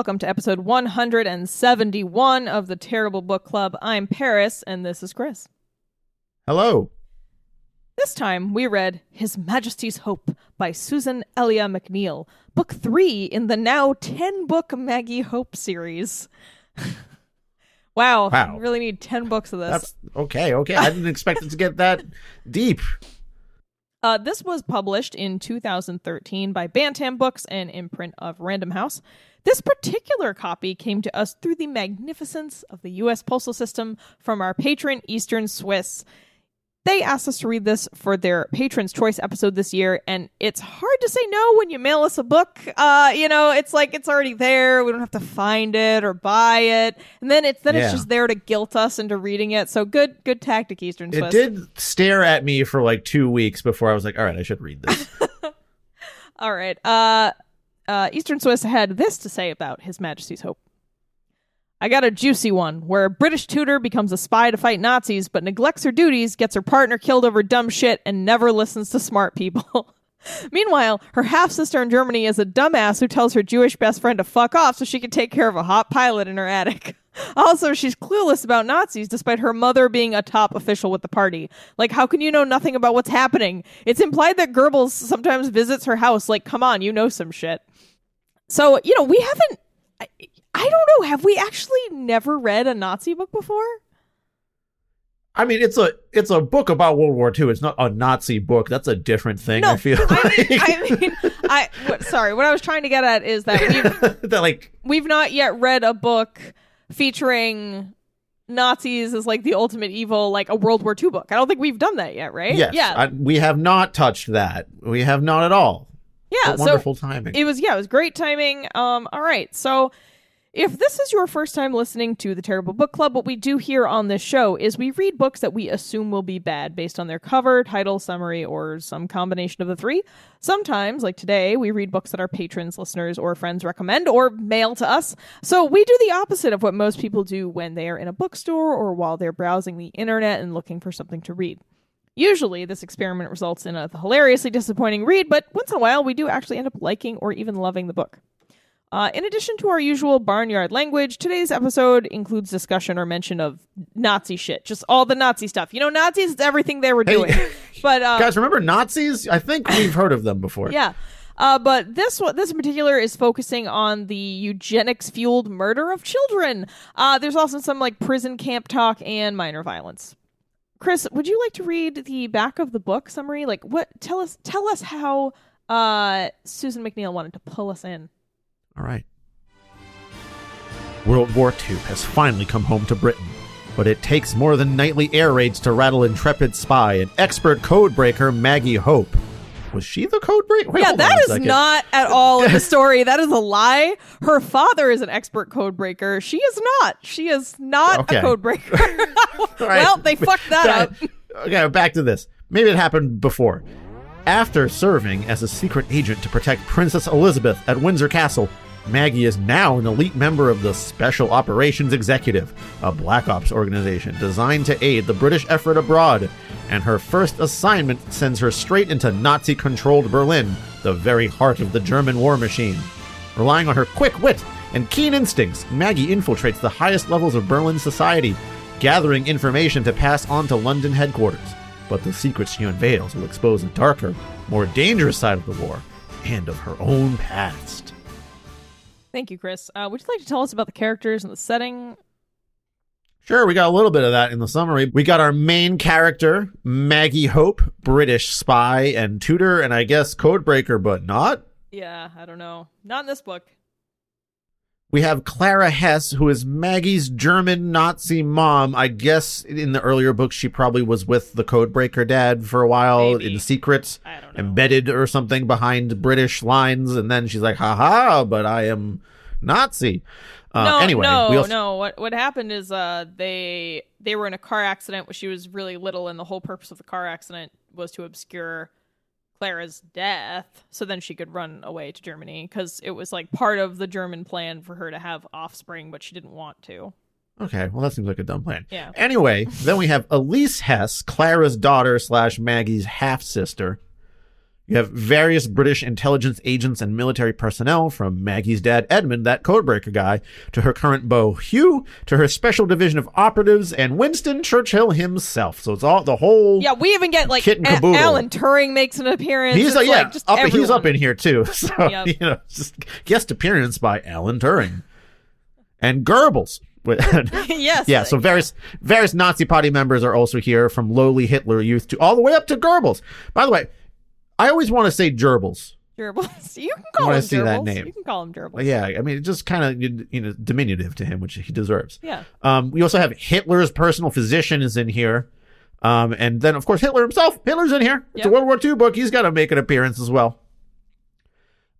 Welcome to episode 171 of the Terrible Book Club. I'm Paris and this is Chris. Hello. This time we read His Majesty's Hope by Susan Elia MacNeal, book three in the now 10 book Maggie Hope series. wow. Wow. I really need 10 books of this. That's okay. Okay. I didn't expect it to get that deep. Uh, this was published in 2013 by Bantam Books, an imprint of Random House. This particular copy came to us through the magnificence of the U.S. postal system from our patron Eastern Swiss. They asked us to read this for their Patron's Choice episode this year, and it's hard to say no when you mail us a book. Uh, you know, it's like it's already there. We don't have to find it or buy it, and then it's then it's just there to guilt us into reading it. So good, good tactic, Eastern Swiss. It did stare at me for like two weeks before I was like, all right, I should read this. All right. Uh, uh, Eastern Swiss had this to say about His Majesty's Hope. I got a juicy one where a British tutor becomes a spy to fight Nazis, but neglects her duties, gets her partner killed over dumb shit, and never listens to smart people. Meanwhile, her half sister in Germany is a dumbass who tells her Jewish best friend to fuck off so she can take care of a hot pilot in her attic. Also, she's clueless about Nazis despite her mother being a top official with the party. Like, how can you know nothing about what's happening? It's implied that Goebbels sometimes visits her house. Like, come on, you know some shit. So, you know, we haven't. I, I don't know. Have we actually never read a Nazi book before? I mean, it's a it's a book about World War II. It's not a Nazi book. That's a different thing. No, I feel I like. mean, I mean, I what, sorry. What I was trying to get at is that we've that like we've not yet read a book featuring Nazis as like the ultimate evil, like a World War II book. I don't think we've done that yet, right? yes, Yeah. I, we have not touched that. We have not at all. Yeah. So wonderful timing. it was yeah, it was great timing. Um, all right. So if this is your first time listening to the Terrible Book Club, what we do here on this show is we read books that we assume will be bad based on their cover, title, summary, or some combination of the three. Sometimes, like today, we read books that our patrons, listeners, or friends recommend or mail to us. So we do the opposite of what most people do when they are in a bookstore or while they're browsing the internet and looking for something to read. Usually, this experiment results in a hilariously disappointing read, but once in a while, we do actually end up liking or even loving the book. Uh, in addition to our usual barnyard language, today's episode includes discussion or mention of Nazi shit, just all the Nazi stuff. You know, Nazis, it's everything they were Hey, doing. but uh, Guys, remember Nazis? I think we've heard of them before. yeah. Uh, but this one, this in particular is focusing on the eugenics fueled murder of children. Uh, there's also some like prison camp talk and minor violence. Chris, would you like to read the back of the book summary? Like, what? Tell us, tell us how uh, Susan MacNeal wanted to pull us in. All right. World War II has finally come home to Britain, but it takes more than nightly air raids to rattle intrepid spy and expert codebreaker Maggie Hope. Was she the codebreaker? Wait, yeah, that is second. not at all in the story. That is a lie. Her father is an expert code breaker. She is not. She is not Okay. a code breaker. Right. well, they fucked that up. Okay, back to this. Maybe it happened before. After serving as a secret agent to protect Princess Elizabeth at Windsor Castle, Maggie is now an elite member of the Special Operations Executive, a Black Ops organization designed to aid the British effort abroad. And her first assignment sends her straight into Nazi controlled Berlin, the very heart of the German war machine. Relying on her quick wit and keen instincts, Maggie infiltrates the highest levels of Berlin society, gathering information to pass on to London headquarters. But the secrets she unveils will expose a darker, more dangerous side of the war. and of her own past. Thank you, Chris. Uh, would you like to tell us about the characters and the setting? Sure, we got a little bit of that in the summary. We got our main character, Maggie Hope, British spy and tutor, and I guess codebreaker, but not. Yeah, I don't know. Not in this book. We have Clara Hess, who is Maggie's German Nazi mom. I guess in the earlier books, she probably was with the codebreaker dad for a while Maybe. in secret, I don't know. embedded or something behind British lines. And then she's like, haha, but I am Nazi. Uh, no, anyway, no, we also- no. What what happened is uh they they were in a car accident when she was really little, and the whole purpose of the car accident was to obscure Clara's death, so then she could run away to Germany because it was like part of the German plan for her to have offspring, but she didn't want to. Okay, well, that seems like a dumb plan. Yeah. Anyway, then we have Elise Hess, Clara's daughter slash Maggie's half sister. You have various British intelligence agents and military personnel from Maggie's dad Edmund, that codebreaker guy, to her current beau Hugh, to her special division of operatives, and Winston Churchill himself. So it's all the whole. Yeah, we even get like Kit and A- caboodle. Alan Turing makes an appearance. He's uh, yeah, like just up, he's up in here too. So Yep. you know, just guest appearance by Alan Turing and Goebbels. yes. Yeah, so various various Nazi party members are also here, from lowly Hitler youth to all the way up to Goebbels. By the way, I always want to say Gerbils. gerbils. You can call wanna him see that gerbils. name. You can call him gerbils. But yeah, I mean, it's just kind of you know diminutive to him, which he deserves. Yeah. Um, we also have Hitler's personal physician is in here, um, and then of course Hitler himself. Hitler's in here. It's a World War II book. He's got to make an appearance as well.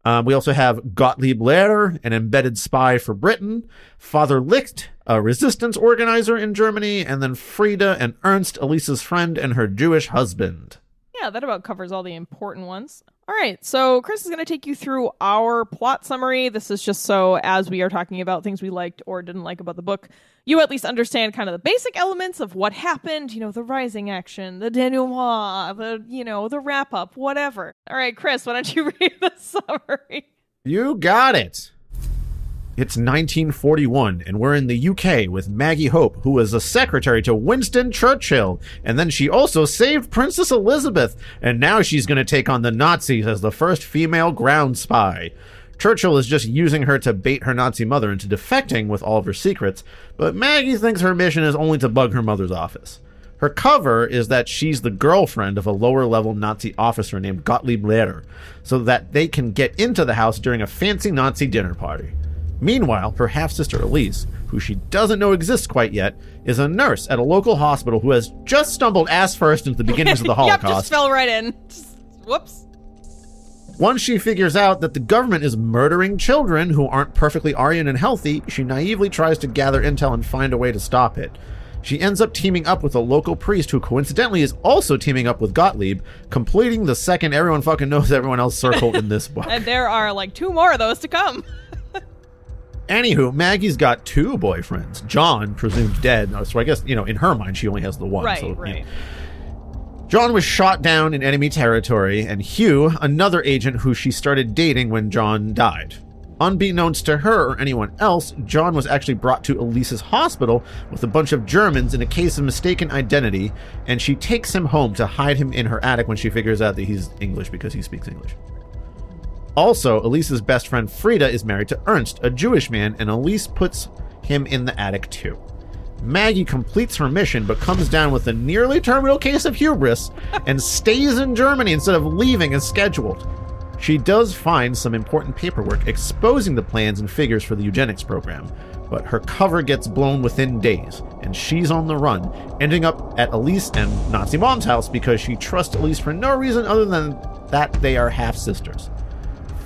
Um, we also have Gottlieb Lehrer, an embedded spy for Britain, Father Licht, a resistance organizer in Germany, and then Frida and Ernst, Elise's friend, and her Jewish husband. Yeah, that about covers all the important ones. All right, so Chris is going to take you through our plot summary. This is just so as we are talking about things we liked or didn't like about the book, you at least understand kind of the basic elements of what happened, you know, the rising action, the denouement, the, you know, the wrap up, whatever. All right, Chris, why don't you read the summary? You got it. It's 1941, and we're in the UK with Maggie Hope, who was a secretary to Winston Churchill, and then she also saved Princess Elizabeth, and now she's going to take on the Nazis as the first female ground spy. Churchill is just using her to bait her Nazi mother into defecting with all of her secrets, but Maggie thinks her mission is only to bug her mother's office. Her cover is that she's the girlfriend of a lower level Nazi officer named Gottlieb Lehrer, so that they can get into the house during a fancy Nazi dinner party. Meanwhile, her half sister Elise, who she doesn't know exists quite yet, is a nurse at a local hospital who has just stumbled ass first into the beginnings of the yep, Holocaust. just fell right in. Just- whoops. Once she figures out that the government is murdering children who aren't perfectly Aryan and healthy, she naively tries to gather intel and find a way to stop it. She ends up teaming up with a local priest who coincidentally is also teaming up with Gottlieb, completing the second everyone fucking knows everyone else circle in this book. And there are like two more of those to come. Anywho, Maggie's got two boyfriends. John, presumed dead. Uh, so I guess, you know, in her mind, she only has the one. right, so, you know. right. John was shot down in enemy territory, and Hugh, another agent who she started dating when John died. Unbeknownst to her or anyone else, John was actually brought to Elise's hospital with a bunch of Germans in a case of mistaken identity, and she takes him home to hide him in her attic when she figures out that he's English because he speaks English. Also, Elise's best friend Frida is married to Ernst, a Jewish man, and Elise puts him in the attic too. Maggie completes her mission but comes down with a nearly terminal case of hubris and stays in Germany instead of leaving as scheduled. She does find some important paperwork exposing the plans and figures for the eugenics program, but her cover gets blown within days, and she's on the run, ending up at Elise and Nazi Mom's house because she trusts Elise for no reason other than that they are half sisters.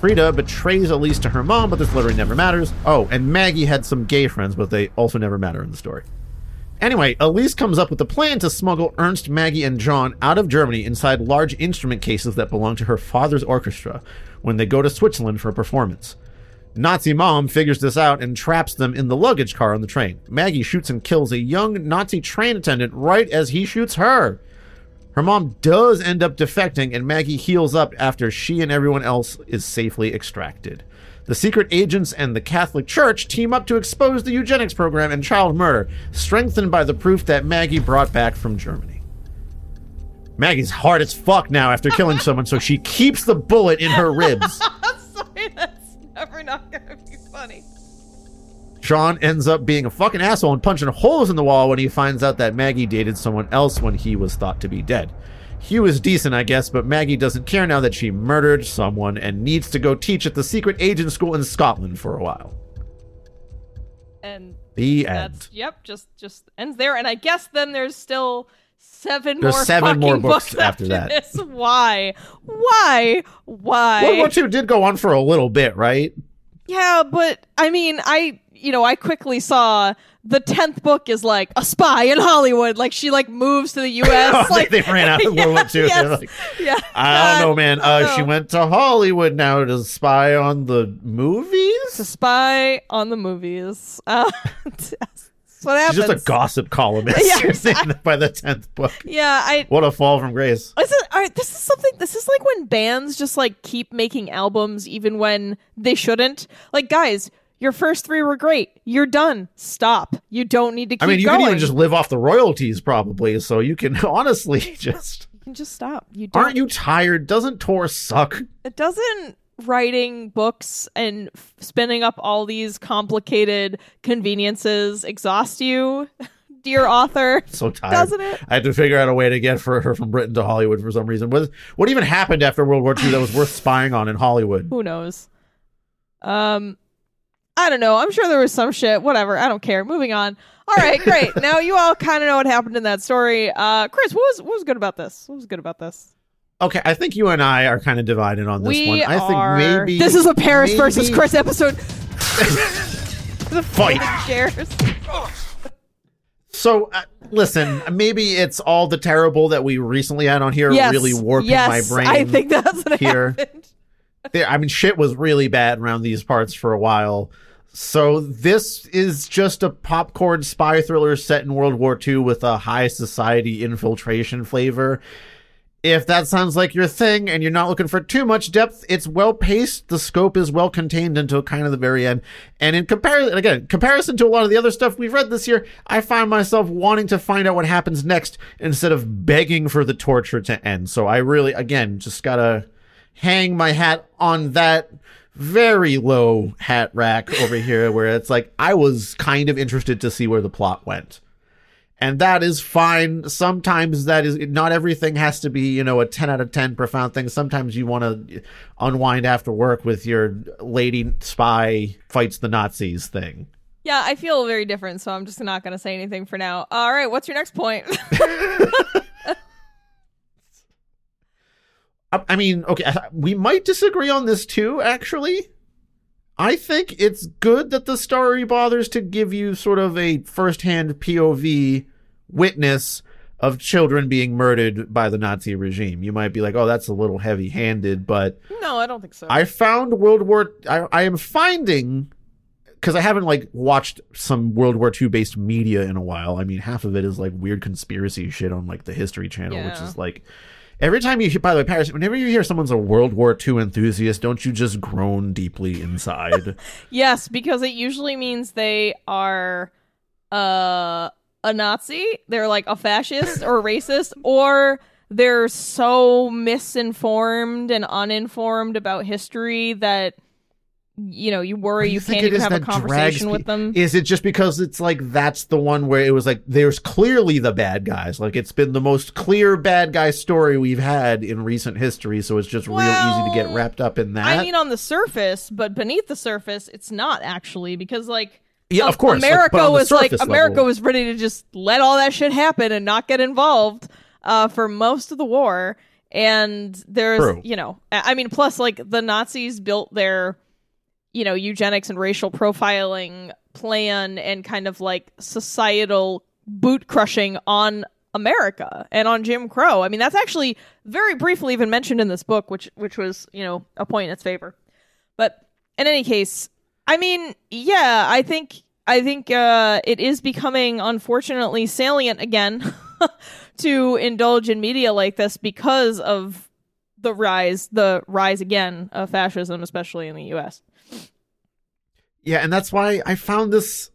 Frida betrays Elise to her mom, but this literally never matters. Oh, and Maggie had some gay friends, but they also never matter in the story. Anyway, Elise comes up with a plan to smuggle Ernst, Maggie, and John out of Germany inside large instrument cases that belong to her father's orchestra when they go to Switzerland for a performance. Nazi mom figures this out and traps them in the luggage car on the train. Maggie shoots and kills a young Nazi train attendant right as he shoots her. Her mom does end up defecting, and Maggie heals up after she and everyone else is safely extracted. The secret agents and the Catholic Church team up to expose the eugenics program and child murder, strengthened by the proof that Maggie brought back from Germany. Maggie's hard as fuck now after killing someone, so she keeps the bullet in her ribs. Sorry, that's never not gonna be funny. John ends up being a fucking asshole and punching holes in the wall when he finds out that Maggie dated someone else when he was thought to be dead. Hugh is decent, I guess, but Maggie doesn't care now that she murdered someone and needs to go teach at the secret agent school in Scotland for a while. And The end. yep, just just ends there. And I guess then there's still seven There's more seven more books books after that. This. Why? Why? Why? World War II did go on for a little bit, right? Yeah, but I mean, I you know, I quickly saw the tenth book is like a spy in Hollywood. Like she like moves to the U.S. like they ran out of World War II. Yes, like, yeah, I don't know, man. Uh, she went to Hollywood now to spy on the movies. to spy on the movies. Uh, what happens. She's just a gossip columnist Yes, by the tenth book. Yeah, I. What a fall from grace. This is, all right, this is something. This is like when bands just like keep making albums even when they shouldn't. Like, guys, your first three were great. You're done. Stop. You don't need to keep going. I mean, you going. can even just live off the royalties, probably. So you can honestly just. You can just stop. You don't. Aren't you tired? Doesn't Tor suck? It doesn't writing books and f- spinning up all these complicated conveniences exhaust you, dear author. So tired. Doesn't it? I had to figure out a way to get for her from Britain to Hollywood for some reason. What what even happened after World War II that was worth spying on in Hollywood? Who knows? Um, I don't know. I'm sure there was some shit. Whatever. I don't care. Moving on. All right, great. now you all kind of know what happened in that story. Uh, Chris, what was what was good about this? What was good about this? Okay, I think you and I are kind of divided on this we one. I are. think maybe this is a Paris maybe- versus Chris episode. the Fight. Chairs. So uh, listen, maybe it's all the terrible that we recently had on here Yes. really warping yes, my brain. I think that's what here. happened. I mean, shit was really bad around these parts for a while. So this is just a popcorn spy thriller set in World War II with a high society infiltration flavor. If that sounds like your thing and you're not looking for too much depth, it's well paced. The scope is well contained until kind of the very end. And in comparison, again, comparison to a lot of the other stuff we've read this year, I find myself wanting to find out what happens next instead of begging for the torture to end. So I really, again, just gotta hang my hat on that very low hat rack over here where it's like I was kind of interested to see where the plot went. And that is fine. Sometimes that is not everything has to be, you know, a 10 out of 10 profound thing. Sometimes you want to unwind after work with your lady spy fights the Nazis thing. Yeah, I feel very different, so I'm just not going to say anything for now. All right, what's your next point? I, mean, okay, we might disagree on this too, actually. I think it's good that the story bothers to give you sort of a first-hand POV witness of children being murdered by the Nazi regime. You might be like, "Oh, that's a little heavy-handed," but no, I don't think so. I found World War. I, I am finding because I haven't like watched some World War II based media in a while. I mean, half of it is like weird conspiracy shit on like the History Channel, which is like every time you. By the way, Paris, whenever you hear someone's a World War II enthusiast, don't you just groan deeply inside? Yes, because it usually means they are uh, a Nazi, they're like a fascist or a racist, or they're so misinformed and uninformed about history that you know you worry you, think can't even have a conversation with them. Is it just because it's like that's the one where it was like there's clearly the bad guys? Like it's been the most clear bad guy story we've had in recent history, so it's just real easy to get wrapped up in that. I mean, on the surface, but beneath the surface, it's not actually because like yeah, of course. America the was like surface America was ready to just let all that shit happen and not get involved uh, for most of the war. And there's, True. you know, I mean, plus like the Nazis built their, you know, eugenics and racial profiling plan and kind of like societal boot crushing on America and on Jim Crow. I mean, that's actually very briefly even mentioned in this book, which which was, you know, a point in its favor. But in any case, I mean, yeah, I think I think uh, it is becoming unfortunately salient again to indulge in media like this because of the rise, the rise again of fascism, especially in the U.S. Yeah, and that's why I found this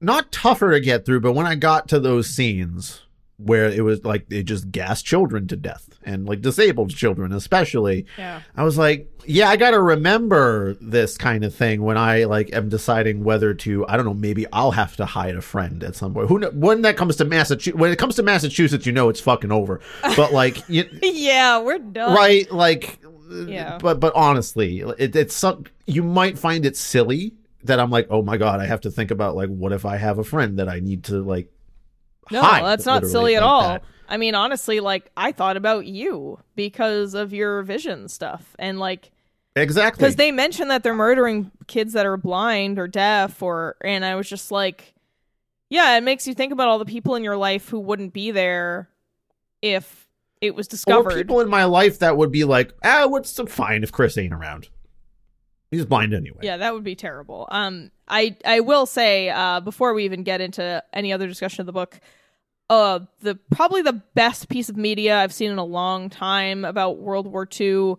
not tougher to get through, but when I got to those scenes, where it was like they just gassed children to death and like disabled children especially Yeah. i was like yeah i gotta remember this kind of thing when i like am deciding whether to i don't know maybe i'll have to hide a friend at some point who when that comes to massachusetts when it comes to massachusetts you know it's fucking over but like you, yeah, we're done. right like Yeah. but but honestly it, it's some you might find it silly that i'm like oh my god i have to think about like what if i have a friend that i need to like No, hide, that's not silly at all. that. I mean, honestly, like I thought about you because of your vision stuff, and like exactly because they mention that they're murdering kids that are blind or deaf, or and I was just like, yeah, it makes you think about all the people in your life who wouldn't be there if it was or discovered. people in my life that would be like ah what's the fine if chris ain't around he's blind anyway Yeah, that would be terrible. Um, I I will say uh, before we even get into any other discussion of the book, uh, the probably the best piece of media I've seen in a long time about World War II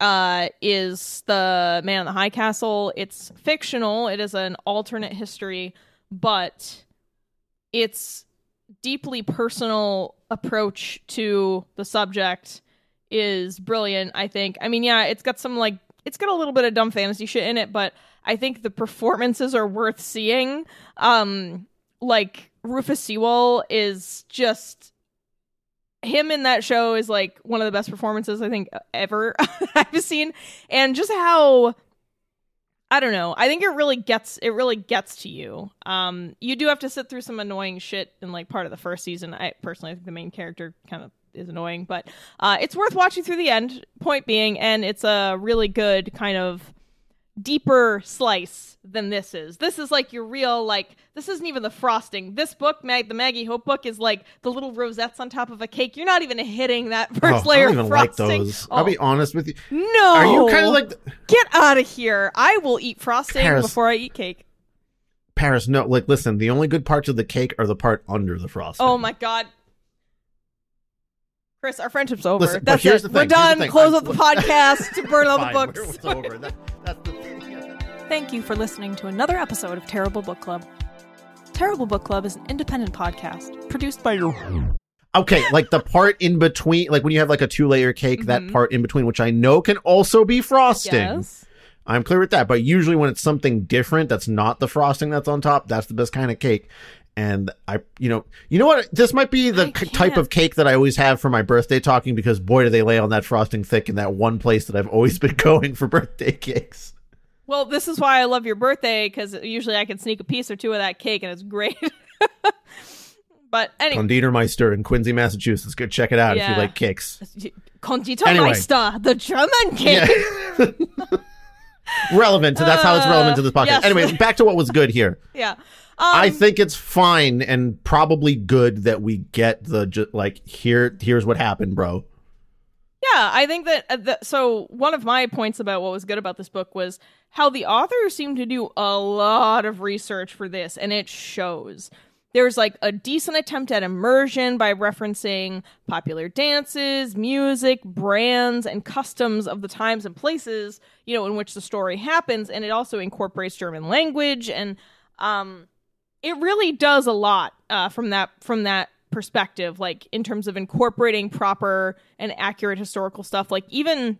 uh, is the Man in the High Castle. It's fictional. It is an alternate history, but its deeply personal approach to the subject is brilliant. I think. I mean, yeah, it's got some like it's got a little bit of dumb fantasy shit in it, but I think the performances are worth seeing. Um, like Rufus Sewell is just him in that show is like one of the best performances I think ever I've seen, and just how I don't know. I think it really gets it really gets to you. Um, you do have to sit through some annoying shit in like part of the first season. I personally think the main character kind of is annoying, but uh, it's worth watching through the end. Point being, and it's a really good kind of deeper slice than this is. This is like your real like this isn't even the frosting. This book, Mag the Maggie Hope book, is like the little rosettes on top of a cake. You're not even hitting that first Oh, first I don't even of like those. Oh, I'll be honest with you. no. Are you kind of like get out of here? I will eat frosting Paris. before I eat cake. Paris? No, like listen. The only good parts of the cake are the part under the frosting. Oh my god. Chris, our friendship's over. Listen, but That's here's it. the We're thing, here's the done. thing. Close I- up the podcast. Burn all the Fine, books. It's over. That, that's the thing. Thank you for listening to another episode of Terrible Book Club. Terrible Book Club is an independent podcast produced by your. Okay, like the part in between, like when you have like a two layer cake, that Mhm. part in between, which I know can also be frosting. Yes. I'm clear with that. But usually when it's something different that's not the frosting that's on top, that's the best kind of cake. And I, you know, you know what? This might be the c- type of cake that I always have for my birthday talking because boy, do they lay on that frosting thick in that one place that I've always been going for birthday cakes. Well, this is why I love your birthday because usually I can sneak a piece or two of that cake and it's great. but anyway, Konditormeister in Quincy, Massachusetts. Go check it out if you like cakes. Konditormeister, the German cake. Yeah. relevant. So that's how it's relevant to this podcast. Uh, yes. Anyway, back to what was good here. Yeah. Um, I think it's fine and probably good that we get the ju- like here. Here's what happened, bro. Yeah, I think that, uh, the, so. One of my points about what was good about this book was how the author seemed to do a lot of research for this, and it shows. There's like a decent attempt at immersion by referencing popular dances, music, brands, and customs of the times and places, you know, in which the story happens, and it also incorporates German language and um it really does a lot uh, from that from that perspective like in terms of incorporating proper and accurate historical stuff. Like even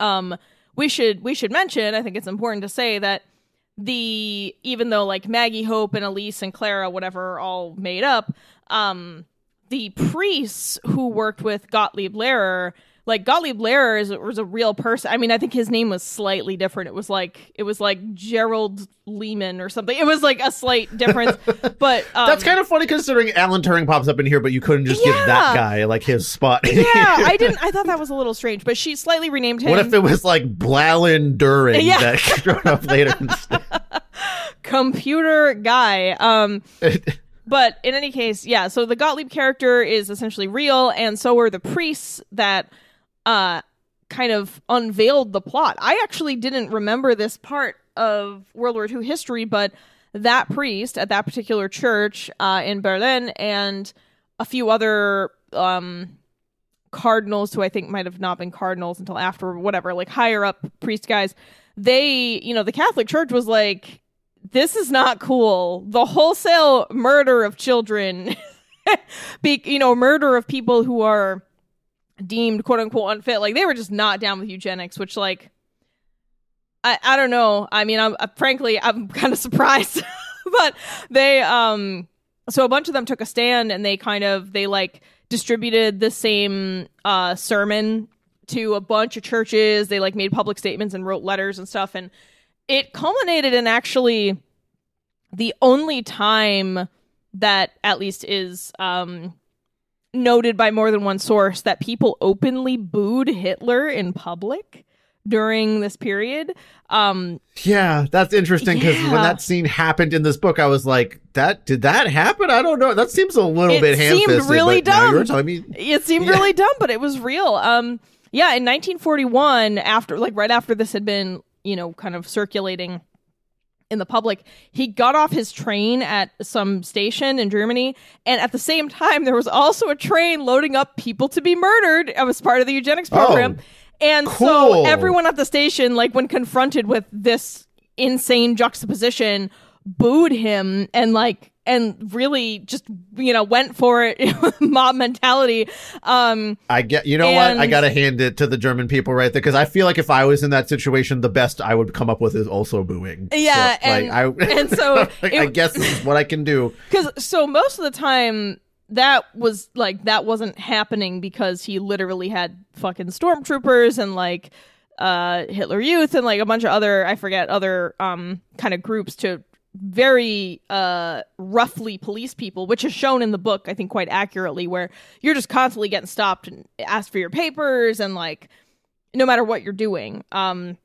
um we should we should mention i think it's important to say that the even though like maggie hope and elise and clara whatever are all made up um the priests who worked with gottlieb lehrer like gottlieb lehrer is, was a real person i mean i think his name was slightly different it was like it was like gerald lehman or something it was like a slight difference but um, That's kind of funny considering Alan Turing pops up in here, but you couldn't just give that guy like his spot. yeah i didn't i thought that was a little strange but she slightly renamed him what if it was like Blalin During Yeah. that showed up later instead? computer guy um but in any case yeah so the gottlieb character is essentially real and so are the priests that uh kind of unveiled the plot i actually didn't remember this part of world war ii history but that priest at that particular church uh, in berlin and a few other um cardinals who I think might have not been cardinals until after whatever, like higher up priest guys, they, you know, the Catholic Church was like, this is not cool. The wholesale murder of children be you know murder of people who are deemed quote unquote unfit. Like they were just not down with eugenics which like i i don't know. I mean i'm uh, frankly i'm kind of surprised. But they um so a bunch of them took a stand and they kind of they like distributed the same uh sermon to a bunch of churches. They like made public statements and wrote letters and stuff. And it culminated in actually the only time that at least is um noted by more than one source that people openly booed Hitler in public during this period. Um, Yeah, that's interesting because Yeah. when that scene happened in this book, I was like, "That did that happen? I don't know. That seems a little It bit seemed ham-fisted." really dumb. Telling me, it seemed Yeah. really dumb, but it was real. Um, yeah, in 1941, after like right after this had been, you know, kind of circulating in the public, he got off his train at some station in Germany, and at the same time, there was also a train loading up people to be murdered. I was part of the eugenics oh, program, Oh, and so everyone at the station, like when confronted with this insane juxtaposition, booed him and like and really just you know went for it mob mentality um I get. You know what? I gotta hand it to the German people right there because I feel like if I was in that situation, the best I would come up with is also booing. Yeah, So, and- like, I, and so I, it- guess this is what I can do. because so most of the time that was like that wasn't happening because he literally had fucking stormtroopers and like uh hitler youth and like a bunch of other i forget other um kind of groups to very uh roughly police people which is shown in the book i think quite accurately where you're just constantly getting stopped and asked for your papers and like no matter what you're doing. Um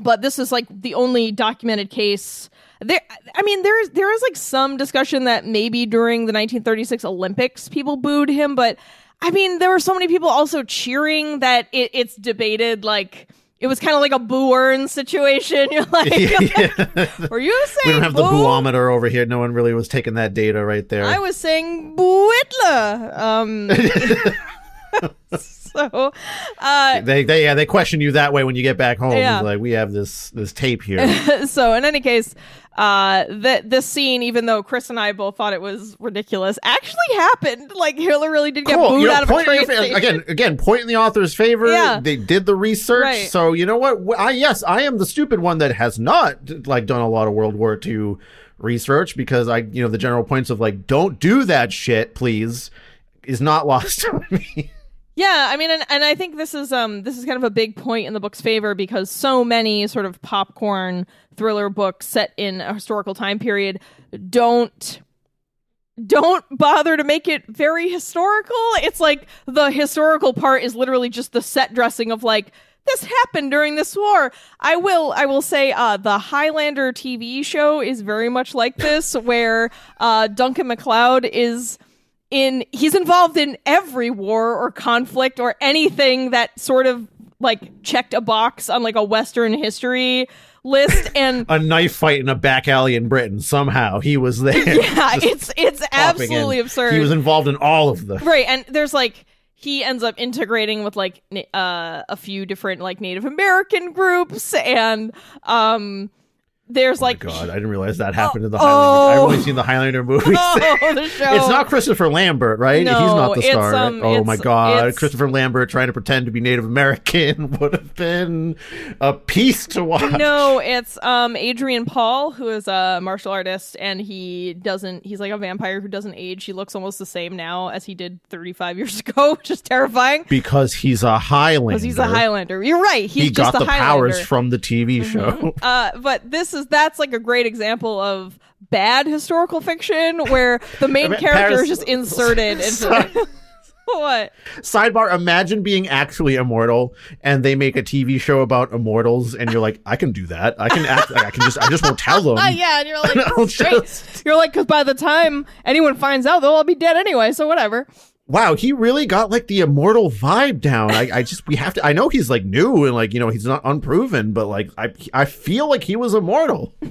but this is like the only documented case. There i mean there's there is like some discussion that maybe during the 1936 olympics people booed him but i mean there were so many people also cheering that it, it's debated like it was kind of like a boo earn situation you're like were you saying we don't have the boo? booometer over here. No one really was taking that data right there. I was saying boo. Um, so, uh, they, they, yeah, they question you that way when you get back home. Yeah. Like we have this, this tape here. so in any case, uh, that this scene, even though Chris and I both thought it was ridiculous, actually happened. Like Hitler really did get cool. booed You know, out of a train your fa- station. again, again, point in the author's favor. Yeah. They did the research. Right. So you know what? I yes, I am the stupid one that has not like done a lot of World War II research because I, you know, the general points of like, don't do that shit, please, is not lost on me. Yeah, I mean, and, and I think this is um this is kind of a big point in the book's favor because so many sort of popcorn thriller books set in a historical time period don't don't bother to make it very historical. It's like the historical part is literally just the set dressing of like this happened during this war. I will I will say uh the Highlander TV show is very much like this where uh Duncan MacLeod is in he's involved in every war or conflict or anything that sort of like checked a box on like a western history list and a knife fight in a back alley in Britain. Somehow he was there. yeah it's it's popping in. absolutely absurd He was involved in all of the. right and there's like he ends up integrating with like uh, a few different like native american groups and um there's like Oh God, I didn't realize that happened in the Oh. Highlander. I've only seen the Highlander movies. oh, the show It's not Christopher Lambert, right? No, He's not the star. um, oh my god, Christopher Lambert trying to pretend to be Native American would have been a piece to watch. No, it's um Adrian Paul, who is a martial artist, and he doesn't. He's like a vampire who doesn't age. He looks almost the same now as he did 35 years ago, which is terrifying. because he's a Highlander. Because he's a Highlander. You're right. He's he just got the Highlander. powers from the TV show. uh, but this is that's like a great example of bad historical fiction where the main I mean, character Paris- is just inserted into. what? Sidebar: Imagine being actually immortal, and they make a TV show about immortals, and you're like, I can do that. I can act. I can just. I just won't tell them. Ah, yeah, and you're like, straight. just- You're like, because by the time anyone finds out, they'll all be dead anyway. So whatever. Wow, he really got like the immortal vibe down. I, I just we have to. I know he's like new and like you know he's not unproven, but like I I feel like he was immortal.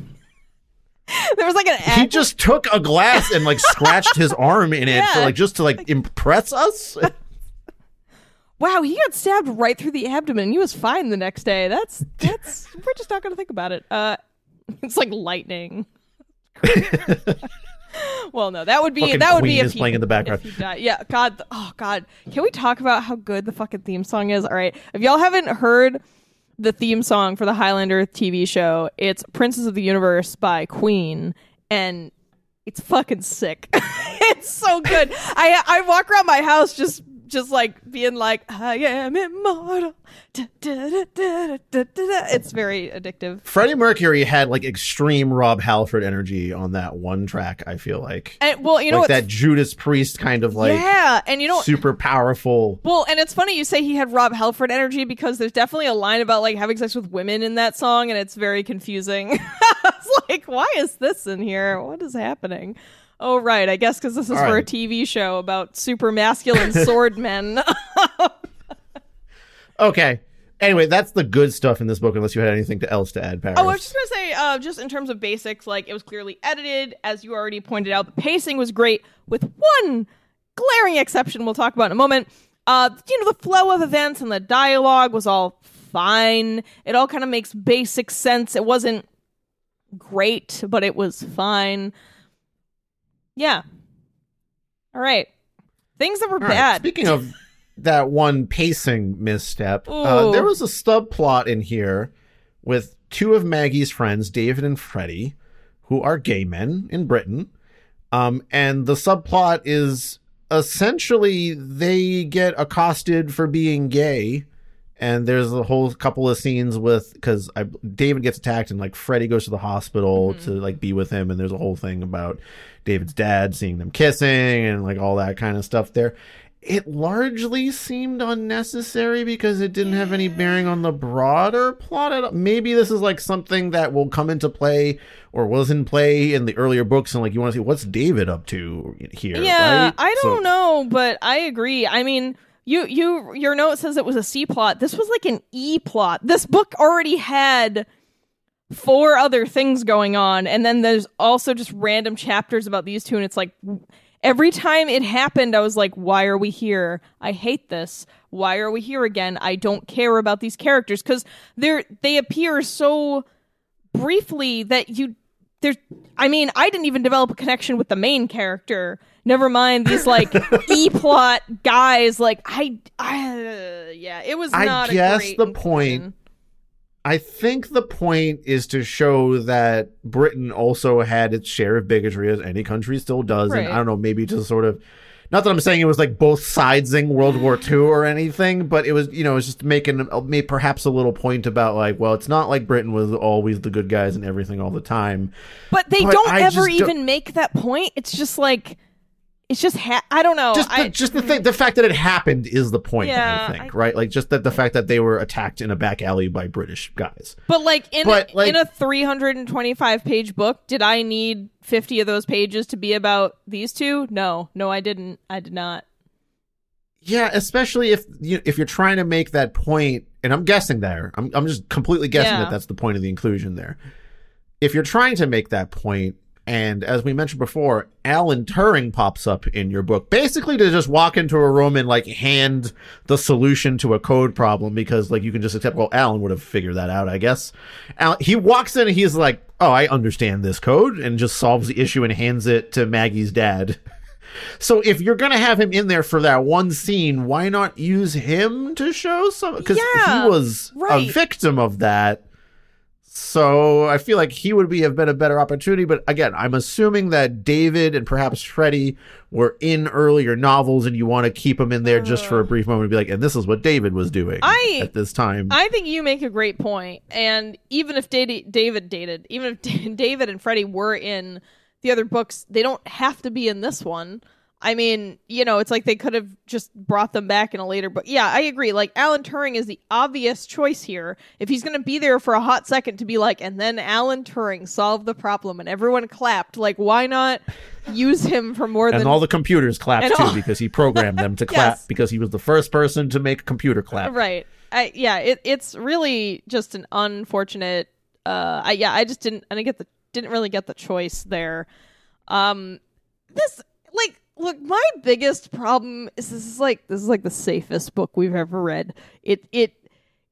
There was like an He act- just took a glass and like scratched his arm in it for like just to like impress us. wow, he got stabbed right through the abdomen. He was fine the next day. That's that's we're just not gonna think about it. Uh, it's like lightning. well, no, that would be Fucking that would Queen be if is he, playing in the background. if he died. Yeah, God. Oh, God. Can we talk about how good the fucking theme song is? All right, if y'all haven't heard the theme song for the Highlander TV show, it's "Princess of the Universe" by Queen, and it's fucking sick. it's so good. I I walk around my house just just like being like I am immortal. Da, da, da. It's very addictive. Freddie Mercury had like extreme Rob Halford energy on that one track. I feel like, And well, you know like that Judas Priest kind of like yeah, and you know super powerful. Well, and it's funny you say he had Rob Halford energy because there's definitely a line about like having sex with women in that song, and it's very confusing. it's like, why is this in here? What is happening? Oh, right. I guess because this is All for a. TV show about super masculine sword men. Okay. Anyway, that's the good stuff in this book. Unless you had anything to- else to add, Paris. Oh, I was just gonna say, uh, just in terms of basics, like it was clearly edited, as you already pointed out. The pacing was great, with one glaring exception we'll talk about in a moment. Uh, you know, the flow of events and the dialogue was all fine. It all kind of makes basic sense. It wasn't great, but it was fine. Yeah. All right. Things that were All right, bad. Speaking of that one pacing misstep, uh, there was a subplot in here with two of Maggie's friends, David and Freddie, who are gay men in Britain. Um, and the subplot is essentially they get accosted for being gay. And there's a whole couple of scenes with because David gets attacked and like Freddie goes to the hospital to like be with him, and there's a whole thing about David's dad seeing them kissing and like all that kind of stuff there. It largely seemed unnecessary because it didn't have any bearing on the broader plot. At all. Maybe this is like something that will come into play or was in play in the earlier books, and like you want to see what's David up to here. Yeah, right? I don't know, but I agree. I mean, you you your note says it was a C plot. This was like an E plot. This book already had four other things going on, and then there's also just random chapters about these two, and it's like every time it happened, I was like, why are we here? I hate this. Why are we here again? I don't care about these characters because they're they appear so briefly that you there's I mean, I didn't even develop a connection with the main character. Never mind these like E plot guys. Like I, I, yeah, it was I guess a great the point- I think the point is to show that Britain also had its share of bigotry, as any country still does. Right. And I don't know, maybe to sort of, not that I'm saying it was like both sidesing World War II or anything, but it was, you know, it was just making uh, made perhaps a little point about like, well, it's not like Britain was always the good guys and everything all the time. But they But don't I ever just don't- even make that point. It's just like, it's just ha- I don't know. just the, I, just the thing, the fact that it happened is the point. Yeah, I think, I- right? Like just that the fact that they were attacked in a back alley by British guys. but like in but, a, like- in a 325 page book, did I need 50 of those pages to be about these two? No, no, I didn't. I did not. Yeah, especially if you if you're trying to make that point, and I'm guessing there, I'm I'm just completely guessing Yeah. that that's the point of the inclusion there. If you're trying to make that point, and as we mentioned before, Alan Turing pops up in your book, basically to just walk into a room and like hand the solution to a code problem because like you can just accept, well, Alan would have figured that out, I guess. Alan, he walks in and he's like, oh, I understand this code, and just solves the issue and hands it to Maggie's dad. So if you're gonna have him in there for that one scene, why not use him to show some? Because Yeah, he was a victim of that. So I feel like he would be have been a better opportunity. But again, I'm assuming that David and perhaps Freddie were in earlier novels, and you want to keep them in there just for a uh. brief moment and be like, and this is what David was doing I- at this time. I think you make a great point, and even if Dadi- David dated, even if David and Freddie were in the other books, they don't have to be in this one. I mean, you know, it's like they could have just brought them back in a later book. Yeah, I agree. Like Alan Turing is the obvious choice here. If he's going to be there for a hot second to be like, and then Alan Turing solved the problem, and everyone clapped. Like, why not use him for more and than all the computers clapped too all- because he programmed them to clap Yes. because he was the first person to make a computer clap. Right. I, yeah, it, it's really just an unfortunate. Uh, I, yeah, I just didn't. I didn't get the didn't really get the choice there. Um, this like look, my biggest problem is this is like this is like the safest book we've ever read. It it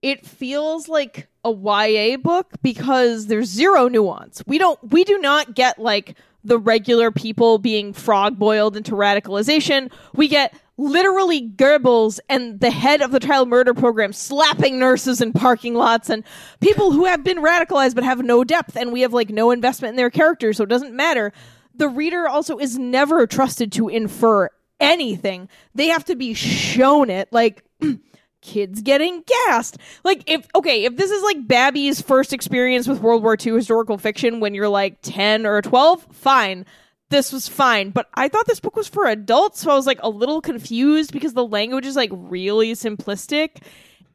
it feels like a YA book because there's zero nuance. We don't we do not get like the regular people being frog boiled into radicalization. We get literally Goebbels and the head of the child murder program slapping nurses in parking lots and people who have been radicalized but have no depth and we have like no investment in their characters so it doesn't matter. The reader also is never trusted to infer anything. They have to be shown it like kids getting gassed. Like if okay, if this is like Babby's first experience with World War II historical fiction when you're like 10 or 12, fine. This was fine, but I thought this book was for adults, so I was like a little confused because the language is like really simplistic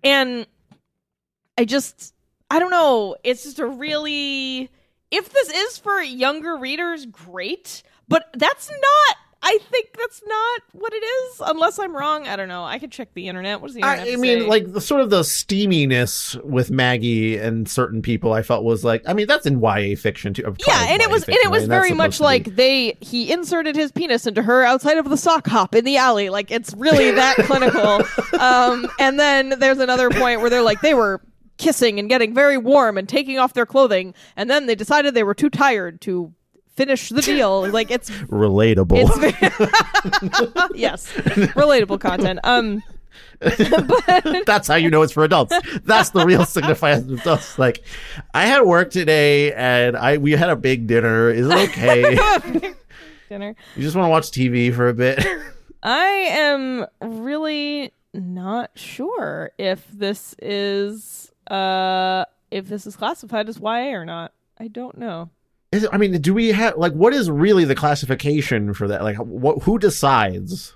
and I just I don't know, it's just a really if this is for younger readers, great, but that's not I think that's not what it is, unless I'm wrong. I don't know. I could check the internet. What does the internet? I, I say? mean, like the sort of the steaminess with Maggie and certain people, I felt was like, I mean, that's in YA fiction too. yeah, and it was, and it was very much like they he inserted his penis into her outside of the sock hop in the alley. Like it's really that clinical. Um, and then there's another point where they're like they were kissing and getting very warm and taking off their clothing, and then they decided they were too tired to finish the deal. Like it's relatable. It's yes, relatable content. Um, but that's how you know it's for adults. That's the real signifier of adults. Like, I had work today, and I we had a big dinner. Is it okay? dinner. You just want to watch TV for a bit? I am really not sure if this is uh if this is classified as YA or not. I don't know. Is it, I mean, do we have like what is really the classification for that? Like, what who decides?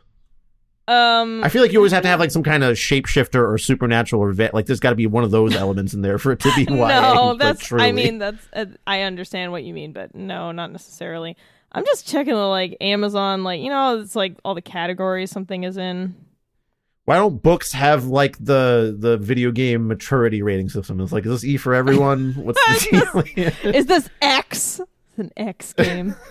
Um, I feel like you always have to have like some kind of shapeshifter or supernatural or vet. Like, there's got to be one of those elements in there for it to be YA. no, that's. I mean, that's. Uh, I understand what you mean, but no, not necessarily. I'm just checking the like Amazon, like you know, it's like all the categories something is in. Why don't books have like the the video game maturity rating system? It's like, is this E for everyone? What's the deal? is this X? It's an X game.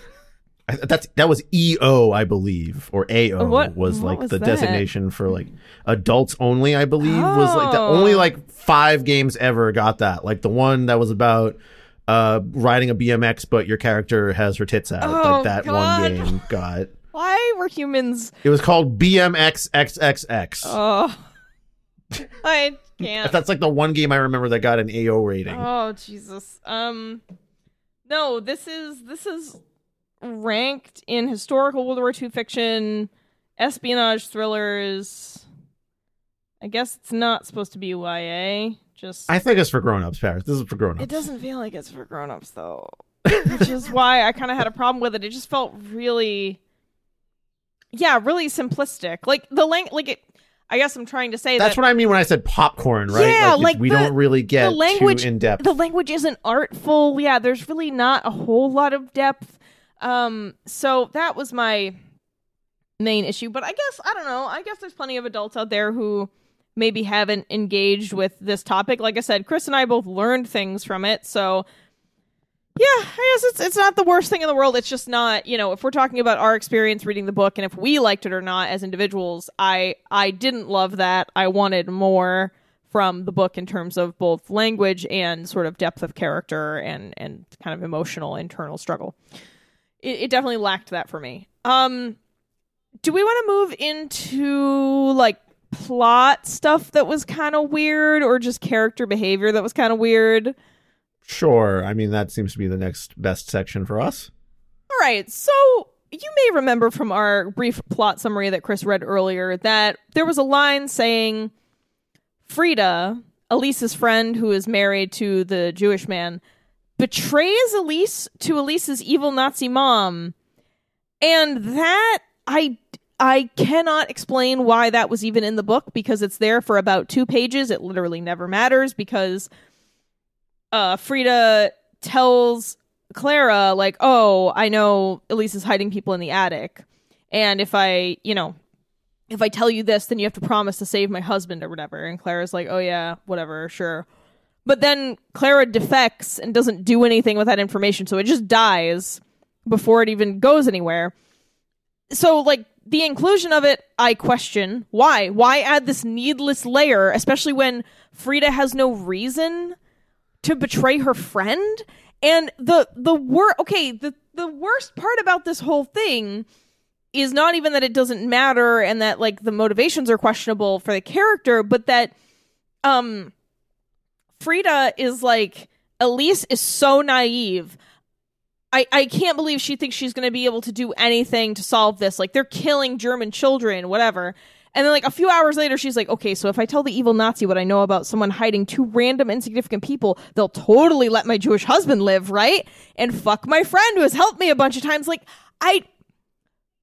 That's that was EO, I believe, or AO What- was like was the that? designation for like adults only. I believe was like the only Oh. like five games ever got that. Like the one that was about uh riding a BMX, but your character has her tits out. Oh, like that God. one game got. Why were humans? It was called BMX XXX. Oh, I can't. That's like the one game I remember that got an AO rating. Oh Jesus. Um no, this is this is ranked in historical World War II fiction, espionage thrillers. I guess it's not supposed to be YA. Just I think it's for grown-ups, Paris. This is for grown-ups. it doesn't feel like it's for grown-ups though. Which is why I kind of had a problem with it. It just felt really yeah, really simplistic. Like the lang- like it I guess I'm trying to say That's that what I mean when I said popcorn, right? Yeah, it- like we the- don't really get the language too in depth. the language isn't artful yeah there's really not a whole lot of depth um so that was my main issue but i guess i don't know i guess there's plenty of adults out there who maybe haven't engaged with this topic like i said chris and i both learned things from it so yeah i guess it's it's not the worst thing in the world it's just not you know if we're talking about our experience reading the book and if we liked it or not as individuals i i didn't love that i wanted more from the book in terms of both language and sort of depth of character and and kind of emotional internal struggle. It, it definitely lacked that for me. Um, do we want to move into like plot stuff that was kind of weird, or just character behavior that was kind of weird? Sure. I mean, that seems to be the next best section for us. All right, so you may remember from our brief plot summary that Chris read earlier that there was a line saying Frida, Elise's friend who is married to the Jewish man, betrays Elise to Elise's evil Nazi mom. And that I I cannot explain why that was even in the book because it's there for about 2 pages. It literally never matters because uh Frida tells Clara like, "Oh, I know Elise is hiding people in the attic, and if I, you know, if I tell you this, then you have to promise to save my husband or whatever." And Clara's like, "Oh yeah, whatever, sure." But then Clara defects and doesn't do anything with that information, so it just dies before it even goes anywhere. So like the inclusion of it, I question why. Why add this needless layer, especially when Frida has no reason to betray her friend? And the the wor okay, the the worst part about this whole thing is not even that it doesn't matter and that like the motivations are questionable for the character, but that um Frida is like Elise is so naive. I, I can't believe she thinks she's going to be able to do anything to solve this. Like, they're killing German children, whatever. And then, like, a few hours later, she's like, okay, so if I tell the evil Nazi what I know about someone hiding two random insignificant people, they'll totally let my Jewish husband live, right? And fuck my friend who has helped me a bunch of times. Like, I.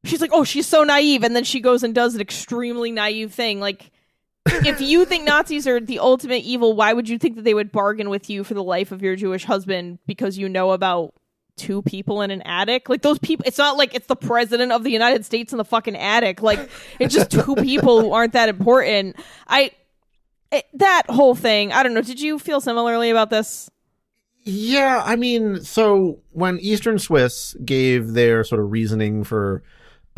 She's like, oh, she's so naive. And then she goes and does an extremely naive thing. Like, if you think Nazis are the ultimate evil, why would you think that they would bargain with you for the life of your Jewish husband because you know about two people in an attic? Like those people, it's not like it's the president of the United States in the fucking attic. Like it's just two people who aren't that important. I it, that whole thing. I don't know. Did you feel similarly about this? Yeah, I mean, so when Eastern Swiss gave their sort of reasoning for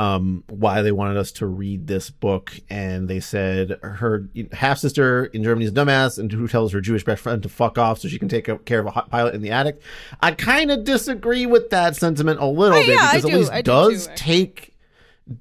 um, why they wanted us to read this book, and they said her half sister in Germany is a dumbass, and who tells her Jewish best friend to fuck off so she can take care of a hot pilot in the attic. I kind of disagree with that sentiment a little Oh, bit yeah, because at do. least do does too, take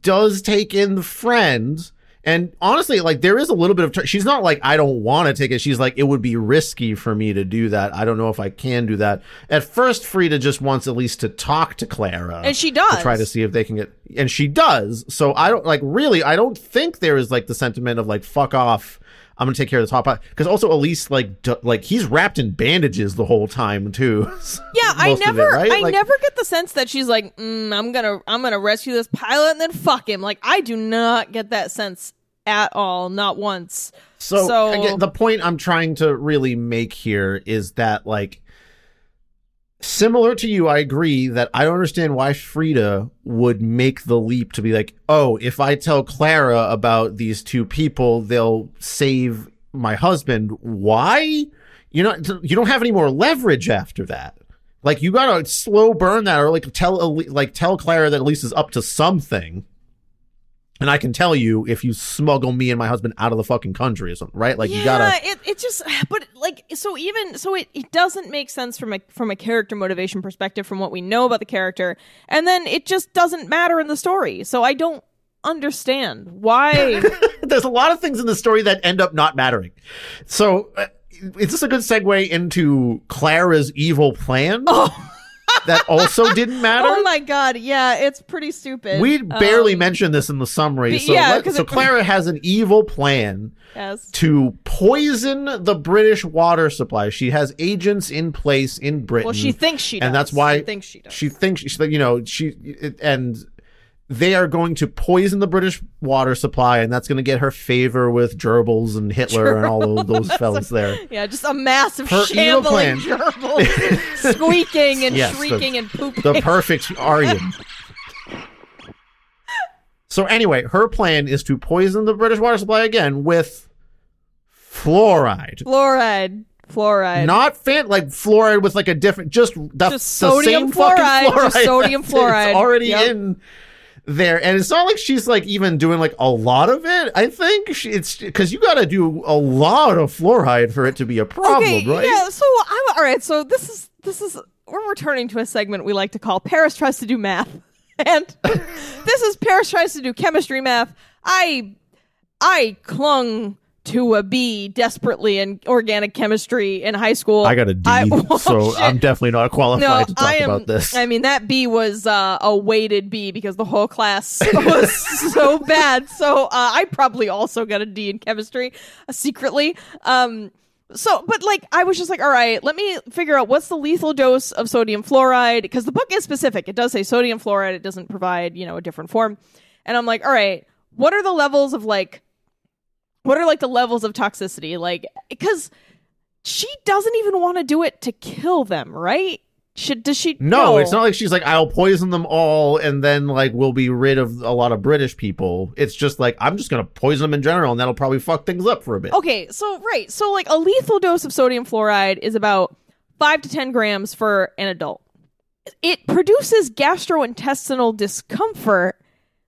does take in the friend. And honestly, like there is a little bit of. She's not like I don't want to take it. She's like it would be risky for me to do that. I don't know if I can do that. At first, Frida just wants Elise to talk to Clara, And she does. to try to see if they can get. And she does. So I don't like really. I don't think there is like the sentiment of like fuck off. I'm gonna take care of the top because also Elise like d- like he's wrapped in bandages the whole time too. Yeah, I of it, never, right? I Like- never get the sense that she's like, mm, I'm gonna, I'm gonna rescue this pilot and then fuck him. Like, I do not get that sense at all, not once. So, So- again, the point I'm trying to really make here is that, like, similar to you, I agree that I don't understand why Frida would make the leap to be like, oh, if I tell Clara about these two people, they'll save my husband. Why? You know, you don't have any more leverage after that. Like, you gotta slow burn that, or like tell, like tell Clara that Elise is up to something. And I can tell you if you smuggle me and my husband out of the fucking country or something, right? Like yeah, you gotta. it, it just, but like, so even, so it, it doesn't make sense from a, from a character motivation perspective from what we know about the character. And then it just doesn't matter in the story. So I don't understand why. There's a lot of things in the story that end up not mattering. So, uh, is this a good segue into Clara's evil plan? that also didn't matter. oh my god, yeah, it's pretty stupid. we barely Um, mentioned this in the summary. So, yeah, let- so it- Clara has an evil plan Yes. to poison the British water supply. She has agents in place in Britain. Well, she thinks she does. and that's why She thinks she does. She thinks she, you know, she and they are going to poison the British water supply, and that's going to get her favor with Gerbils and Hitler and all of those fellas there. Yeah, just a massive Her shambling gerbil, squeaking and Yes, the- shrieking and pooping. The perfect Aryan. So anyway, her plan is to poison the British water supply again with fluoride. fluoride, fluoride. Not fan like fluoride with like a different just the, Just the sodium same fucking fluoride, just fluoride. sodium It's fluoride. already Yep. in there, and it's not like she's like even doing like a lot of it. I think she, it's because you got to do a lot of fluoride for it to be a problem, okay, right? yeah. So I'm all right. So this is this is we're returning to a segment we like to call Paris tries to do math, and this is Paris tries to do chemistry math. I I clung to a B desperately in organic chemistry in high school. I got a D, I- oh, so shit. I'm definitely not qualified to talk am, about this. I mean, that B was uh, a weighted B because the whole class was so bad. So uh, I probably also got a D in chemistry uh, secretly. Um, so, but like, I was just like, all right, let me figure out what's the lethal dose of sodium fluoride because the book is specific. It does say sodium fluoride. It doesn't provide, you know, a different form. And I'm like, all right, what are the levels of like, what are like the levels of toxicity? Like, because she doesn't even want to do it to kill them, right? Should does she? no, it's not like she's like, I'll poison them all and then like we'll be rid of a lot of British people. It's just like, I'm just going to poison them in general and that'll probably fuck things up for a bit. Okay, so right, so like a lethal dose of sodium fluoride is about five to ten grams for an adult. It produces gastrointestinal discomfort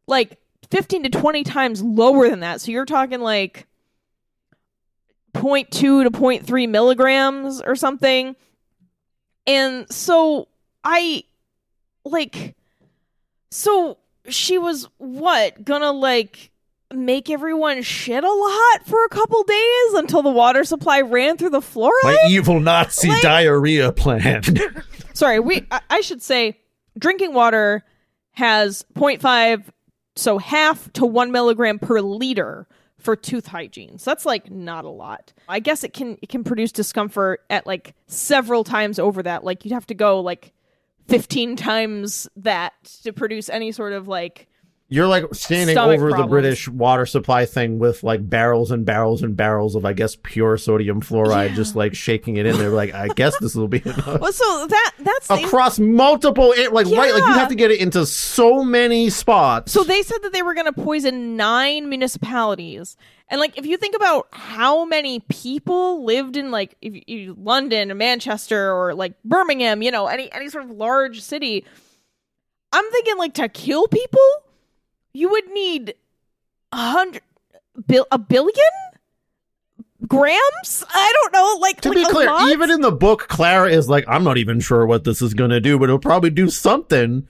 like 15 to 20 times lower than that. So you're talking like 0.2 to 0.3 milligrams or something. And so I like so she was what gonna like make everyone shit a lot for a couple days until the water supply ran through the floor. My evil Nazi Like- diarrhea plan. Sorry, we I, I should say drinking water has 0.5 so half to 1 milligram per liter for tooth hygiene. So that's like not a lot. I guess it can it can produce discomfort at like several times over that. Like you'd have to go like 15 times that to produce any sort of like You're like standing Stomach over the. British water supply thing with like barrels and barrels and barrels of, I guess, pure sodium fluoride, Yeah. just like shaking it in there. Like, I guess this will be enough. well so that that's the- Across multiple, it, like, right, like you have to get it into so many spots. So they said that they were going to poison nine municipalities. And like, if you think about how many people lived in like if you, London or Manchester or like Birmingham, you know, any any sort of large city, I'm thinking like to kill people, you would need a hundred, bil- a billion grams. I don't know. Like to like be clear, lot? even in the book, Clara is like, I'm not even sure what this is going to do, but it'll probably do something.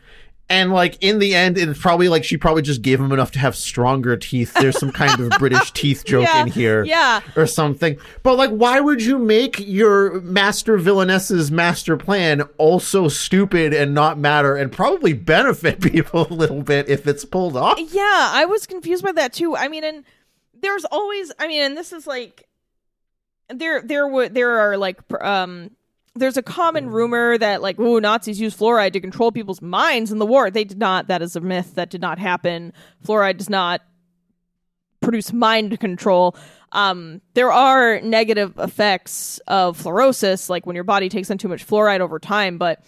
And like in the end, it's probably like she probably just gave him enough to have stronger teeth. There's some kind of British teeth joke Yeah, in here. yeah. Or something. But like, why would you make your master villainess's master plan also stupid and not matter and probably benefit people a little bit if it's pulled off? Yeah, I was confused by that too. I mean, and there's always, I mean, and this is like, there, there would, there are like, um, there's a common rumor that like, oh, Nazis use fluoride to control people's minds in the war. They did not. That is a myth. That did not happen. Fluoride does not produce mind control. Um, there are negative effects of fluorosis, like when your body takes in too much fluoride over time, but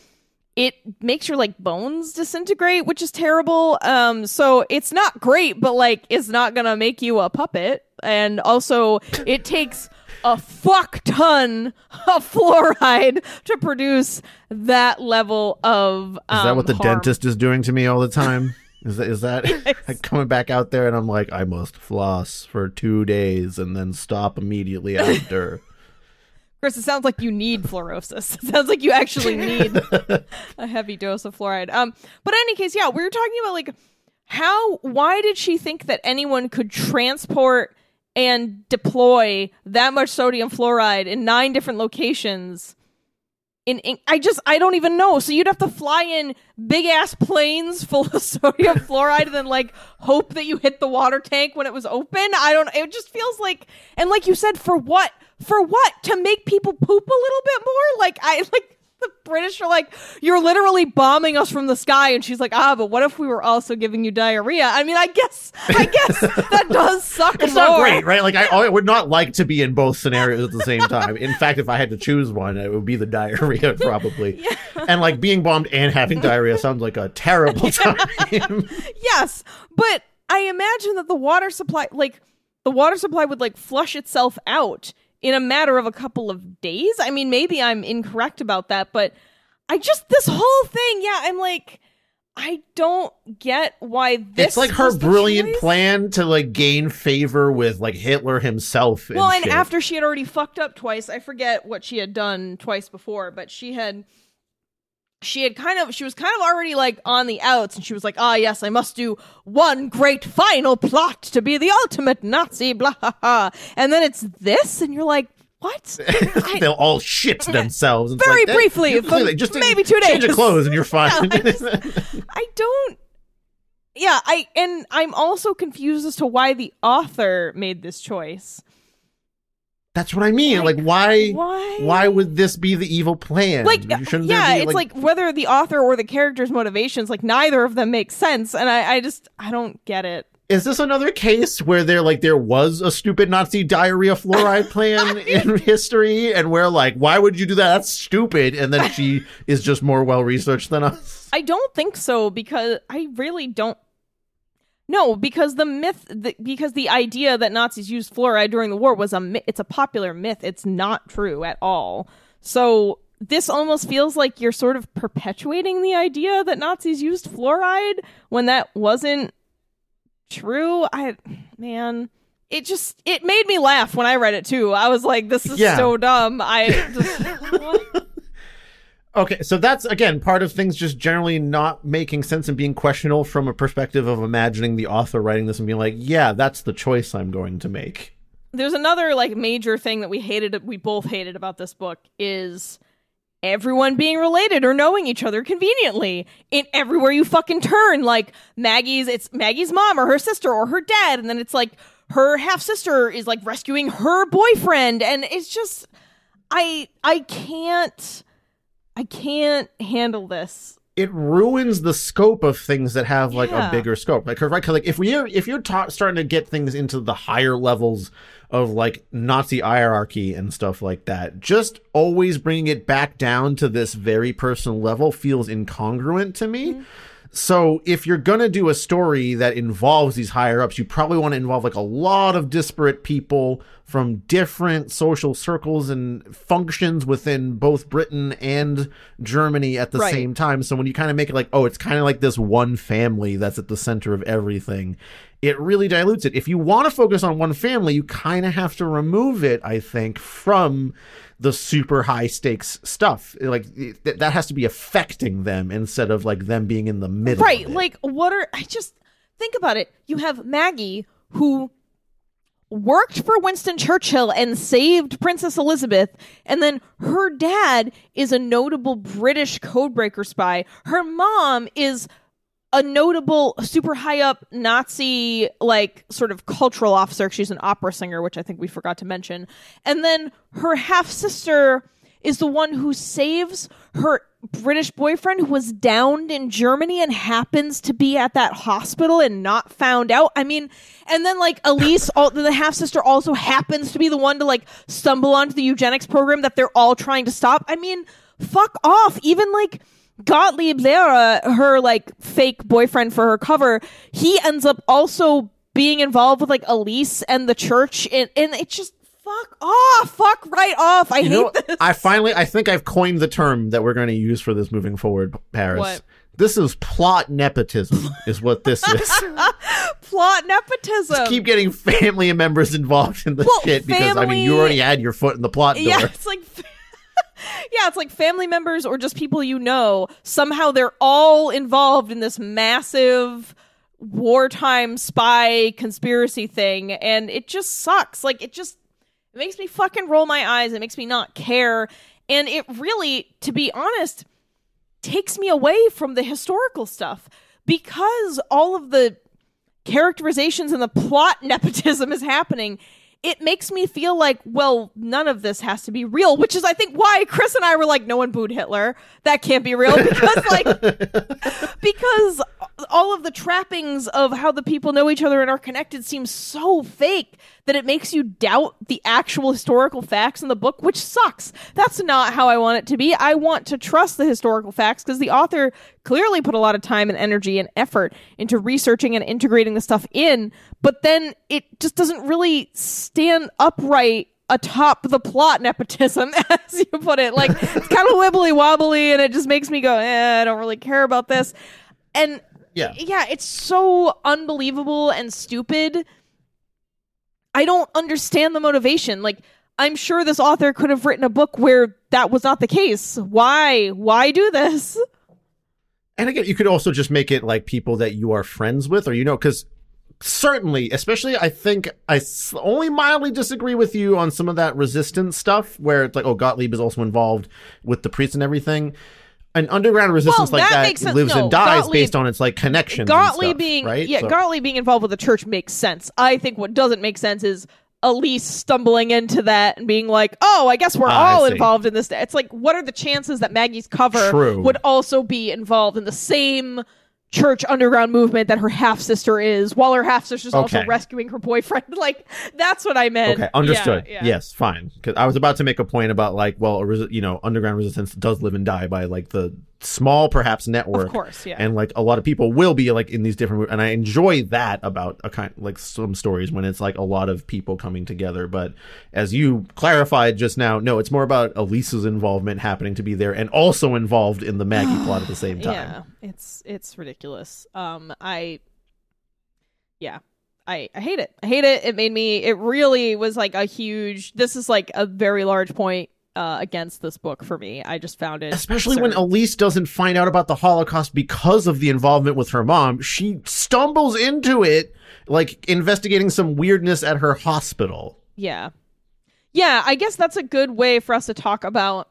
it makes your like bones disintegrate, which is terrible. Um, so it's not great, but like it's not gonna make you a puppet. And also, it takes a fuck ton of fluoride to produce that level of. Um, Is that what the harm. dentist is doing to me all the time? Is that, is that like coming back out there and I'm like, I must floss for two days and then stop immediately after? Chris, it sounds like you need fluorosis. It sounds like you actually need a heavy dose of fluoride. Um, but in any case, yeah, we were talking about like how why did she think that anyone could transport and deploy that much sodium fluoride in nine different locations? In, in I just I don't even know. So you'd have to fly in big ass planes full of sodium fluoride and then like hope that you hit the water tank when it was open. I don't it just feels like and like you said for what? For what? To make people poop a little bit more? Like I like the British are like, you're literally bombing us from the sky, and she's like, ah, but what if we were also giving you diarrhea? I mean, I guess, I guess that does suck. It's more. not great, right? Like I, I would not like to be in both scenarios at the same time. In fact, if I had to choose one, it would be the diarrhea probably. yeah. And like being bombed and having diarrhea sounds like a terrible time. Yes, but I imagine that the water supply, like the water supply, would like flush itself out in a matter of a couple of days. I mean, maybe I'm incorrect about that, but I just this whole thing, yeah, I'm like, I don't get why this. it's like her brilliant choice. plan to like gain favor with like Hitler himself. Well, and shit. after she had already fucked up twice, I forget what she had done twice before, but she had she had kind of she was kind of already like on the outs and she was like, "Ah, yes, I must do one great final plot to be the ultimate Nazi blah ha ha." And then it's this and you're like, "What?" I- they'll all shit themselves. It's Very like, briefly, you just maybe two days Change of clothes and you're fine. Yeah, I just- I don't Yeah, I and I'm also confused as to why the author made this choice. That's what I mean. Like, Like, why? why? Why would this be the evil plan? like Shouldn't yeah be, it's like, whether the author or the character's motivations like neither of them makes sense and i i just i don't get it Is this another case where there like there was a stupid Nazi diarrhea fluoride plan in history, and where like why would you do that? That's stupid. And then she is just more well researched than us. i don't think so because i really don't no because the myth the, because the idea that nazis used fluoride during the war was a myth it's a popular myth it's not true at all so this almost feels like you're sort of perpetuating the idea that nazis used fluoride when that wasn't true. I man, it just it made me laugh when I read it too. I was like, this is Yeah. so dumb. I just Okay, so that's again part of things just generally not making sense and being questionable from a perspective of imagining the author writing this and being like, yeah, that's the choice I'm going to make. there's another like major thing that we hated we both hated about this book is everyone being related or knowing each other conveniently in everywhere you fucking turn like maggie's it's maggie's mom or her sister or her dad and then it's like her half sister is like rescuing her boyfriend and it's just i i can't i can't handle this It ruins the scope of things that have like Yeah. a bigger scope. Like, right? 'cause, like if we if you're ta- starting to get things into the higher levels of like Nazi hierarchy and stuff like that, just always bringing it back down to this very personal level feels incongruent to me. Mm-hmm. So if you're gonna do a story that involves these higher ups, you probably want to involve like a lot of disparate people from different social circles and functions within both Britain and Germany at the Right. same time. So when you kind of make it like, oh, it's kind of like this one family that's at the center of everything, it really dilutes it. If you want to focus on one family, you kind of have to remove it, I think, from the super high stakes stuff. Like th- that has to be affecting them instead of like them being in the middle. Right. Like, what are. I just. Think about it. You have Maggie, who worked for Winston Churchill and saved Princess Elizabeth, and then her dad is a notable British codebreaker spy. Her mom is a notable super high up Nazi like sort of cultural officer. She's an opera singer, which I think we forgot to mention. And then her half sister is the one who saves her British boyfriend who was downed in Germany and happens to be at that hospital and not found out. I mean, and then like Elise, all, the half sister, also happens to be the one to like stumble onto the eugenics program that they're all trying to stop. I mean, fuck off. Even like Gottlieb Lehrer, her like fake boyfriend for her cover, he ends up also being involved with like Elise and the church, and, and it's just fuck off, fuck right off. I You hate know, this. I finally, I think I've coined the term that we're going to use for this moving forward, Paris. What? This is plot nepotism, is what this is. Plot nepotism. Keep getting family members involved in the Well, shit because I mean, you already had your foot in the plot door. yeah, it's like. Yeah, it's like family members or just people you know. Somehow they're all involved in this massive wartime spy conspiracy thing, and it just sucks. Like, it just it makes me fucking roll my eyes. It makes me not care. And it really, to be honest, takes me away from the historical stuff because all of the characterizations and the plot nepotism is happening. It makes me feel like, well, none of this has to be real, which is, I think, why Chris and I were like, no one booed Hitler. That can't be real because, like, because all of the trappings of how the people know each other and are connected seems so fake that it makes you doubt the actual historical facts in the book, which sucks. That's not how I want it to be. I want to trust the historical facts because the author clearly put a lot of time and energy and effort into researching and integrating the stuff in, but then it just doesn't really stand upright atop the plot nepotism, as you put it. Like it's kind of wibbly wobbly, and it just makes me go, eh, I don't really care about this. And Yeah. yeah, it's so unbelievable and stupid. I don't understand the motivation. Like, I'm sure this author could have written a book where that was not the case. Why? Why do this? And again, you could also just make it like people that you are friends with, or you know, because certainly, especially, I think I only mildly disagree with you on some of that resistance stuff, where it's like, oh, Gottlieb is also involved with the priests and everything. An underground resistance Well, like that that, lives No, and dies Gottlieb- based on its like connections. Gottlieb stuff, being right, yeah, So- Gottlieb being involved with the church makes sense. I think what doesn't make sense is Elise stumbling into that and being like, "Oh, I guess we're ah, I all involved in this." It's like, what are the chances that Maggie's cover True. would also be involved in the same church underground movement that her half sister is, while her half sister's also rescuing her boyfriend? Like, that's what I meant. Okay, understood. Yeah, yeah. Yes, fine. Because I was about to make a point about like, well, you know, underground resistance does live and die by like the small, perhaps network. Of course, yeah. And like a lot of people will be like in these different, and I enjoy that about a kind like some stories when it's like a lot of people coming together. But as you clarified just now, no, it's more about Elise's involvement happening to be there and also involved in the Maggie plot at the same time. Yeah, it's it's ridiculous. Um, I yeah. I, I hate it. I hate it. It made me it really was like a huge this is like a very large point uh, against this book for me. I just found it Especially when. Elise doesn't find out about the Holocaust because of the involvement with her mom. She stumbles into it like investigating some weirdness at her hospital. Yeah. Yeah, I guess that's a good way for us to talk about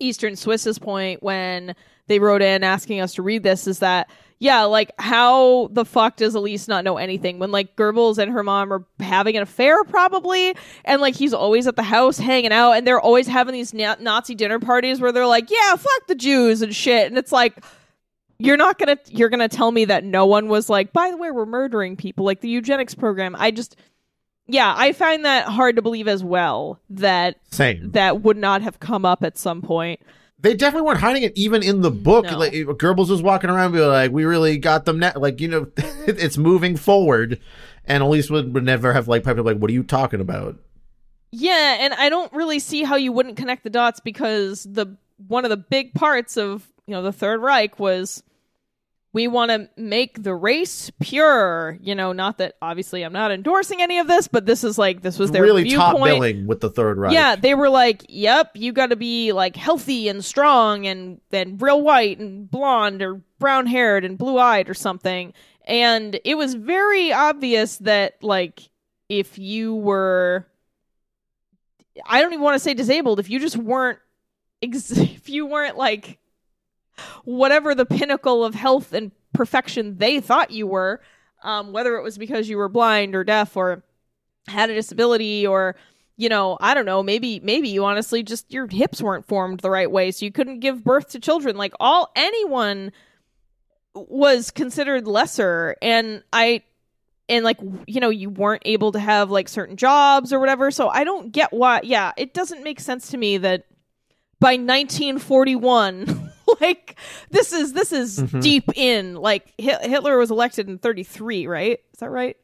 Eastern Swiss's point when they wrote in asking us to read this is that yeah, like how the fuck does Elise not know anything when like Goebbels and her mom are having an affair probably and like he's always at the house hanging out and they're always having these na- Nazi dinner parties where they're like, "Yeah, fuck the Jews" and shit. And it's like you're not going to you're to tell me that no one was like, "By the way, we're murdering people like the eugenics program." I just yeah, I find that hard to believe as well that Same. that would not have come up at some point. They definitely weren't hiding it even in the book. No. Like Goebbels was walking around be like, we really got them net like, you know, it's moving forward. And Elise would, would never have like piped up like, what are you talking about? Yeah, and I don't really see how you wouldn't connect the dots because the one of the big parts of, you know, the Third Reich was we want to make the race pure, you know, not that obviously I'm not endorsing any of this, but this is like this was their really top billing with the Third Reich. Yeah, they were like, "Yep, you got to be like healthy and strong and and real white and blonde or brown haired and blue eyed or something." And it was very obvious that like if you were I don't even want to say disabled, if you just weren't ex- if you weren't like whatever the pinnacle of health and perfection they thought you were, um, whether it was because you were blind or deaf or had a disability or you know i don't know maybe maybe you honestly just your hips weren't formed the right way so you couldn't give birth to children. Like all anyone was considered lesser and i and like you know you weren't able to have like certain jobs or whatever so i don't get why yeah it doesn't make sense to me that by 1941 like this is this is Mhm. deep in like hitler was elected in 33 right is that right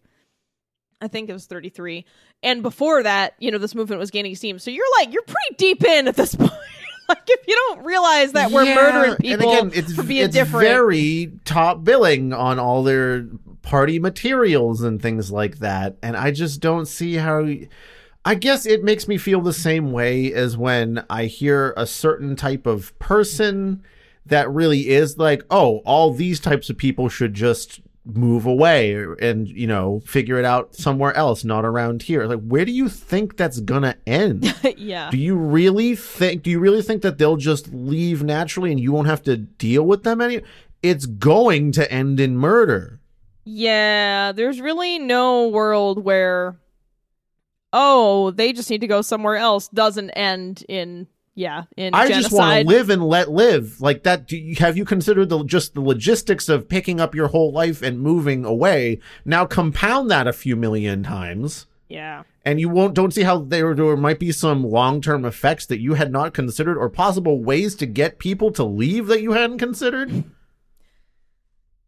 i think it was 33 and before that you know this movement was gaining steam so you're like you're pretty deep in at this point like if you don't realize that we're Yeah, murdering people and again, it's, for being it's different very top billing on all their party materials and things like that. And I just don't see how. I guess it makes me feel the same way as when I hear a certain type of person that really is like, oh, all these types of people should just move away and you know figure it out somewhere else not around here. Like where do you think that's gonna end? Yeah. Do you really think do you really think that they'll just leave naturally and you won't have to deal with them any it's going to end in murder. Yeah, there's really no world where oh, they just need to go somewhere else doesn't end in yeah, in i genocide. just want to live and let live like that do you, have you considered the just the logistics of picking up your whole life and moving away now compound that a few million times Yeah. and you won't don't see how there there might be some long-term effects that you had not considered or possible ways to get people to leave that you hadn't considered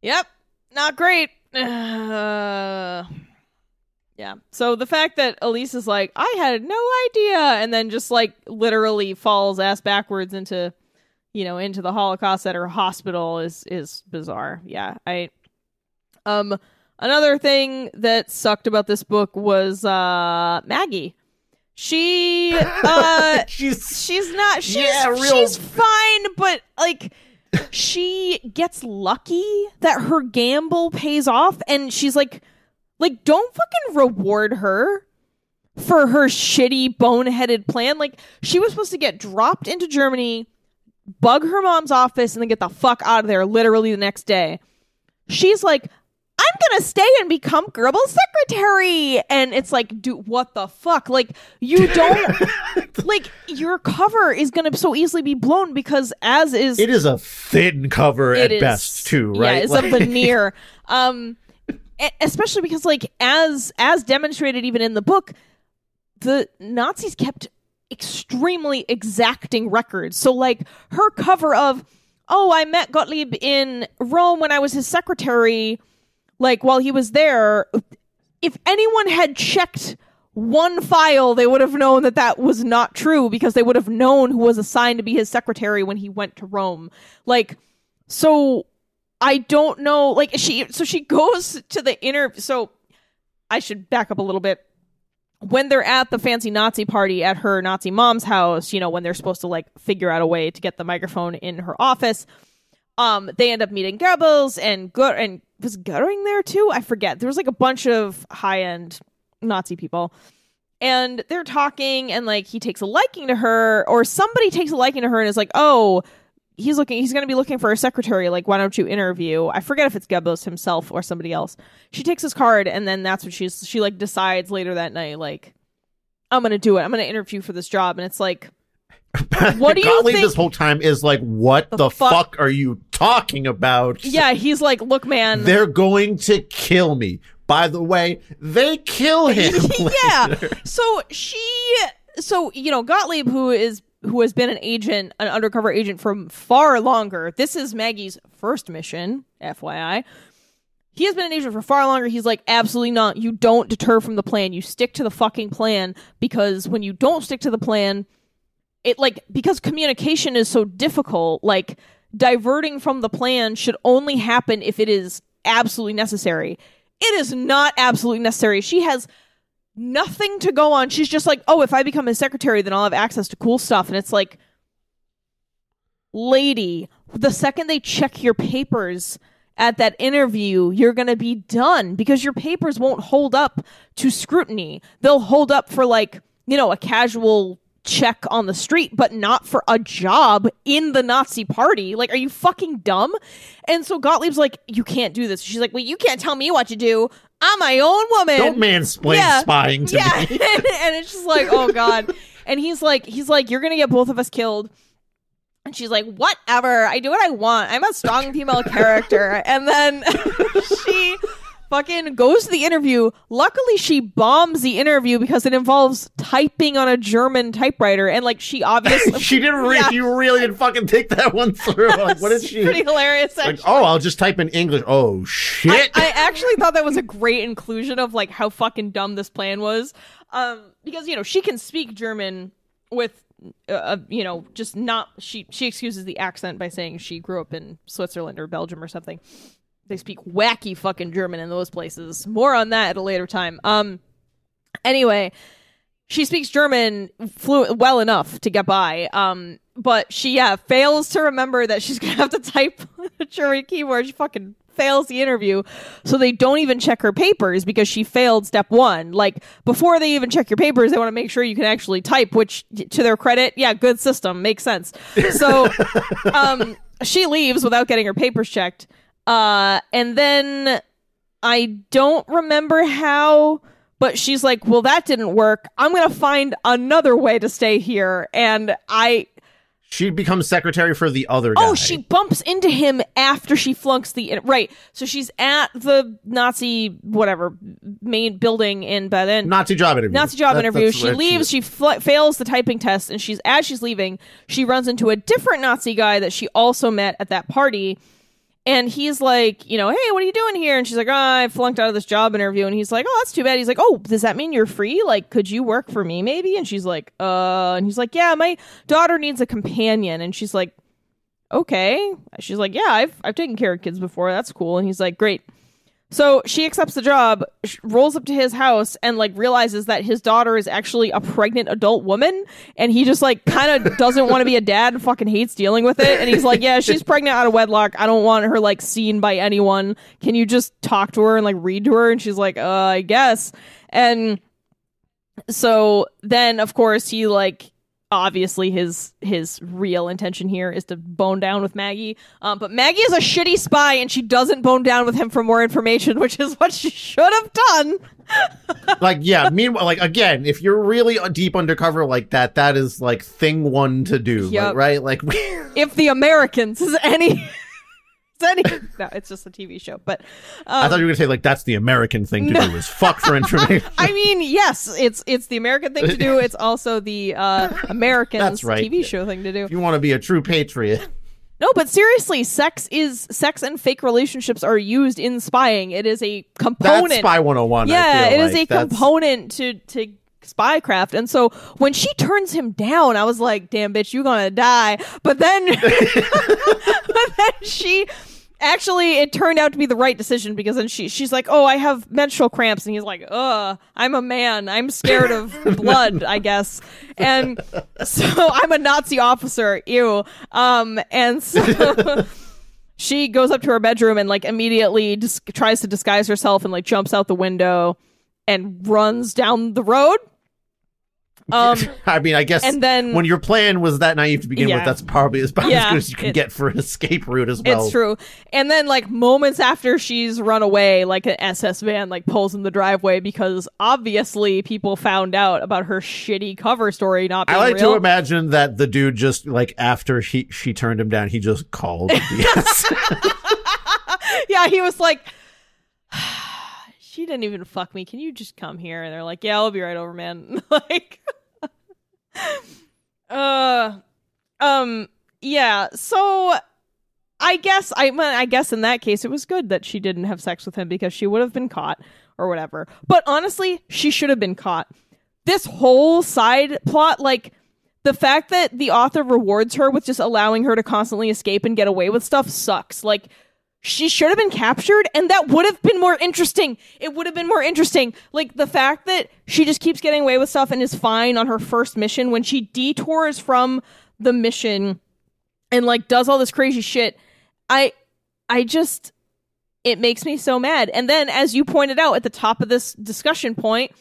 Yep. Not great. Uh, yeah. So the fact that Elise is like, I had no idea, and then just like literally falls ass backwards into, you know, into the Holocaust at her hospital is is bizarre. Yeah. I. Um. Another thing that sucked about this book was uh Maggie. She uh she's she's not she's Yeah, real- she's fine but like she gets lucky that her gamble pays off and she's like like don't fucking reward her for her shitty boneheaded plan. Like she was supposed to get dropped into germany bug her mom's office and then get the fuck out of there literally the next day. She's like I'm gonna stay and become Goebbels' secretary, and it's like, dude, what the fuck? Like, you don't like your cover is gonna so easily be blown because as is it is a thin cover at is- best too right? Yeah, it's Like- a veneer. um, especially because like as as demonstrated even in the book, the Nazis kept extremely exacting records. So like her cover of oh I met Gottlieb in Rome when I was his secretary, like while he was there. If anyone had checked one file, they would have known that that was not true because they would have known who was assigned to be his secretary when he went to Rome. Like, so I don't know. Like she, so she goes to the interview. So I should back up a little bit. When they're at the fancy Nazi party at her Nazi mom's house, you know, when they're supposed to like figure out a way to get the microphone in her office, um, they end up meeting Goebbels and good and was Goering there too. I forget. There was like a bunch of high end Nazi people, and they're talking, and like he takes a liking to her, or somebody takes a liking to her, and is like, oh, he's looking he's going to be looking for a secretary like why don't you interview i forget if it's Goebbels himself or somebody else she takes his card and then that's what she's she like decides later that night like i'm going to do it i'm going to interview for this job and it's like what do you think this whole time is like, what the, fuck? fuck? are you talking about? yeah he's like look man They're going to kill me. By the way, they kill him. yeah. So she, so you know, Gottlieb, who is who has been an agent, an undercover agent for far longer. This is Maggie's first mission, FYI. He has been an agent for far longer. He's like, absolutely not. You don't deter from the plan. You stick to the fucking plan because when you don't stick to the plan, it like because communication is so difficult. Like diverting from the plan should only happen if it is absolutely necessary. It is not absolutely necessary. She has nothing to go on. She's just like, oh, if I become a secretary, then I'll have access to cool stuff. And it's like, lady, the second they check your papers at that interview, you're going to be done because your papers won't hold up to scrutiny. They'll hold up for like, you know, a casual check on the street, but not for a job in the Nazi party. Like, are you fucking dumb? And so Gottlieb's like, you can't do this. She's like, well, you can't tell me what to do. I'm my own woman. Don't mansplain Yeah. spying to yeah. me. and it's just like, oh god. And he's like, he's like, you're gonna get both of us killed. And she's like, whatever. I do what I want. I'm a strong female character. And then she fucking goes to the interview. Luckily, she bombs the interview because it involves typing on a German typewriter. And like, she obviously. she didn't re- Yeah. you really didn't fucking think that one through. Like, what is she? Pretty hilarious. like, Actually. oh, I'll just type in English. Oh shit. I actually thought that was a great inclusion of like how fucking dumb this plan was, um, because you know she can speak German with, uh, uh, you know, just not she she excuses the accent by saying she grew up in Switzerland or Belgium or something. They speak wacky fucking German in those places. More on that at a later time. Um, anyway, she speaks German fluent well enough to get by. Um, but she yeah fails to remember that she's gonna have to type a German keyboard. She fucking fails the interview, so they don't even check her papers because she failed step one. Like before they even check your papers, they want to make sure you can actually type. Which, to their credit, yeah, good system makes sense. So, um, she leaves without getting her papers checked. Uh, and then I don't remember how, but she's like, well, that didn't work. I'm going to find another way to stay here. And I, she becomes secretary for the other guy. oh, she bumps into him after she flunks the, right. So she's at the Nazi, whatever, main building in Berlin. Nazi job interview. Nazi job That- interview. that's She leaves. She fl- fails the typing test, and she's as she's leaving, she runs into a different Nazi guy that she also met at that party. And he's like, you know, hey, what are you doing here? And she's like, oh, I flunked out of this job interview. And he's like, oh, that's too bad. He's like, oh, does that mean you're free? Like, could you work for me maybe? And she's like, uh, and he's like, yeah, my daughter needs a companion. And she's like, okay. She's like, yeah, I've I've taken care of kids before. That's cool. And he's like, great. So she accepts the job, rolls up to his house, and like realizes that his daughter is actually a pregnant adult woman, and he just like kind of doesn't want to be a dad and fucking hates dealing with it. And he's like, "Yeah, she's pregnant out of wedlock. I don't want her like seen by anyone. Can you just talk to her and like read to her?" And she's like, "Uh, I guess." And so then, of course, he like obviously his his real intention here is to bone down with Maggie. Um, but Maggie is a shitty spy, and she doesn't bone down with him for more information, which is what she should have done. like yeah meanwhile like again if you're really deep undercover like that that is like thing one to do like, right like If the Americans is any. Is any no, it's just a TV show, but um, i thought you were gonna say like that's the american thing to do is fuck for information I mean, yes, it's it's the American thing to do. It's also the uh, Americans right. TV show thing to do. if you want to be a true patriot No, but seriously, sex is sex and fake relationships are used in spying. It is a component. that's spy 101 I yeah, it is like. a That's- component to to spycraft. And so when she turns him down, I was like, "Damn bitch, you gonna die." But then, but then she actually it turned out to be the right decision because then she she's like, "Oh, I have menstrual cramps." And he's like, "Ugh, I'm a man. I'm scared of blood, I guess." And so I'm a Nazi officer. Ew. Um and so she goes up to her bedroom and like immediately dis- tries to disguise herself and like jumps out the window and runs down the road. Um I mean, I guess and then- when your plan was that naive to begin Yeah. with, that's probably about Yeah, as good as you can it- get for an escape route as well. It's true. And then like moments after she's run away, like an SS van like pulls in the driveway because obviously people found out about her shitty cover story not I like real. to imagine that the dude just like after he she turned him down, he just called. Yeah, he was like she didn't even fuck me. Can you just come here? And they're like, "Yeah, I'll be right over, man." like uh um yeah, so I guess I well, I guess in that case it was good that she didn't have sex with him because she would have been caught or whatever. But honestly, she should have been caught. This whole side plot like the fact that the author rewards her with just allowing her to constantly escape and get away with stuff sucks. Like she should have been captured and that would have been more interesting. It would have been more interesting. Like the fact that she just keeps getting away with stuff and is fine on her first mission when she detours from the mission and like does all this crazy shit. I I just it makes me so mad. And then as you pointed out at the top of this discussion point,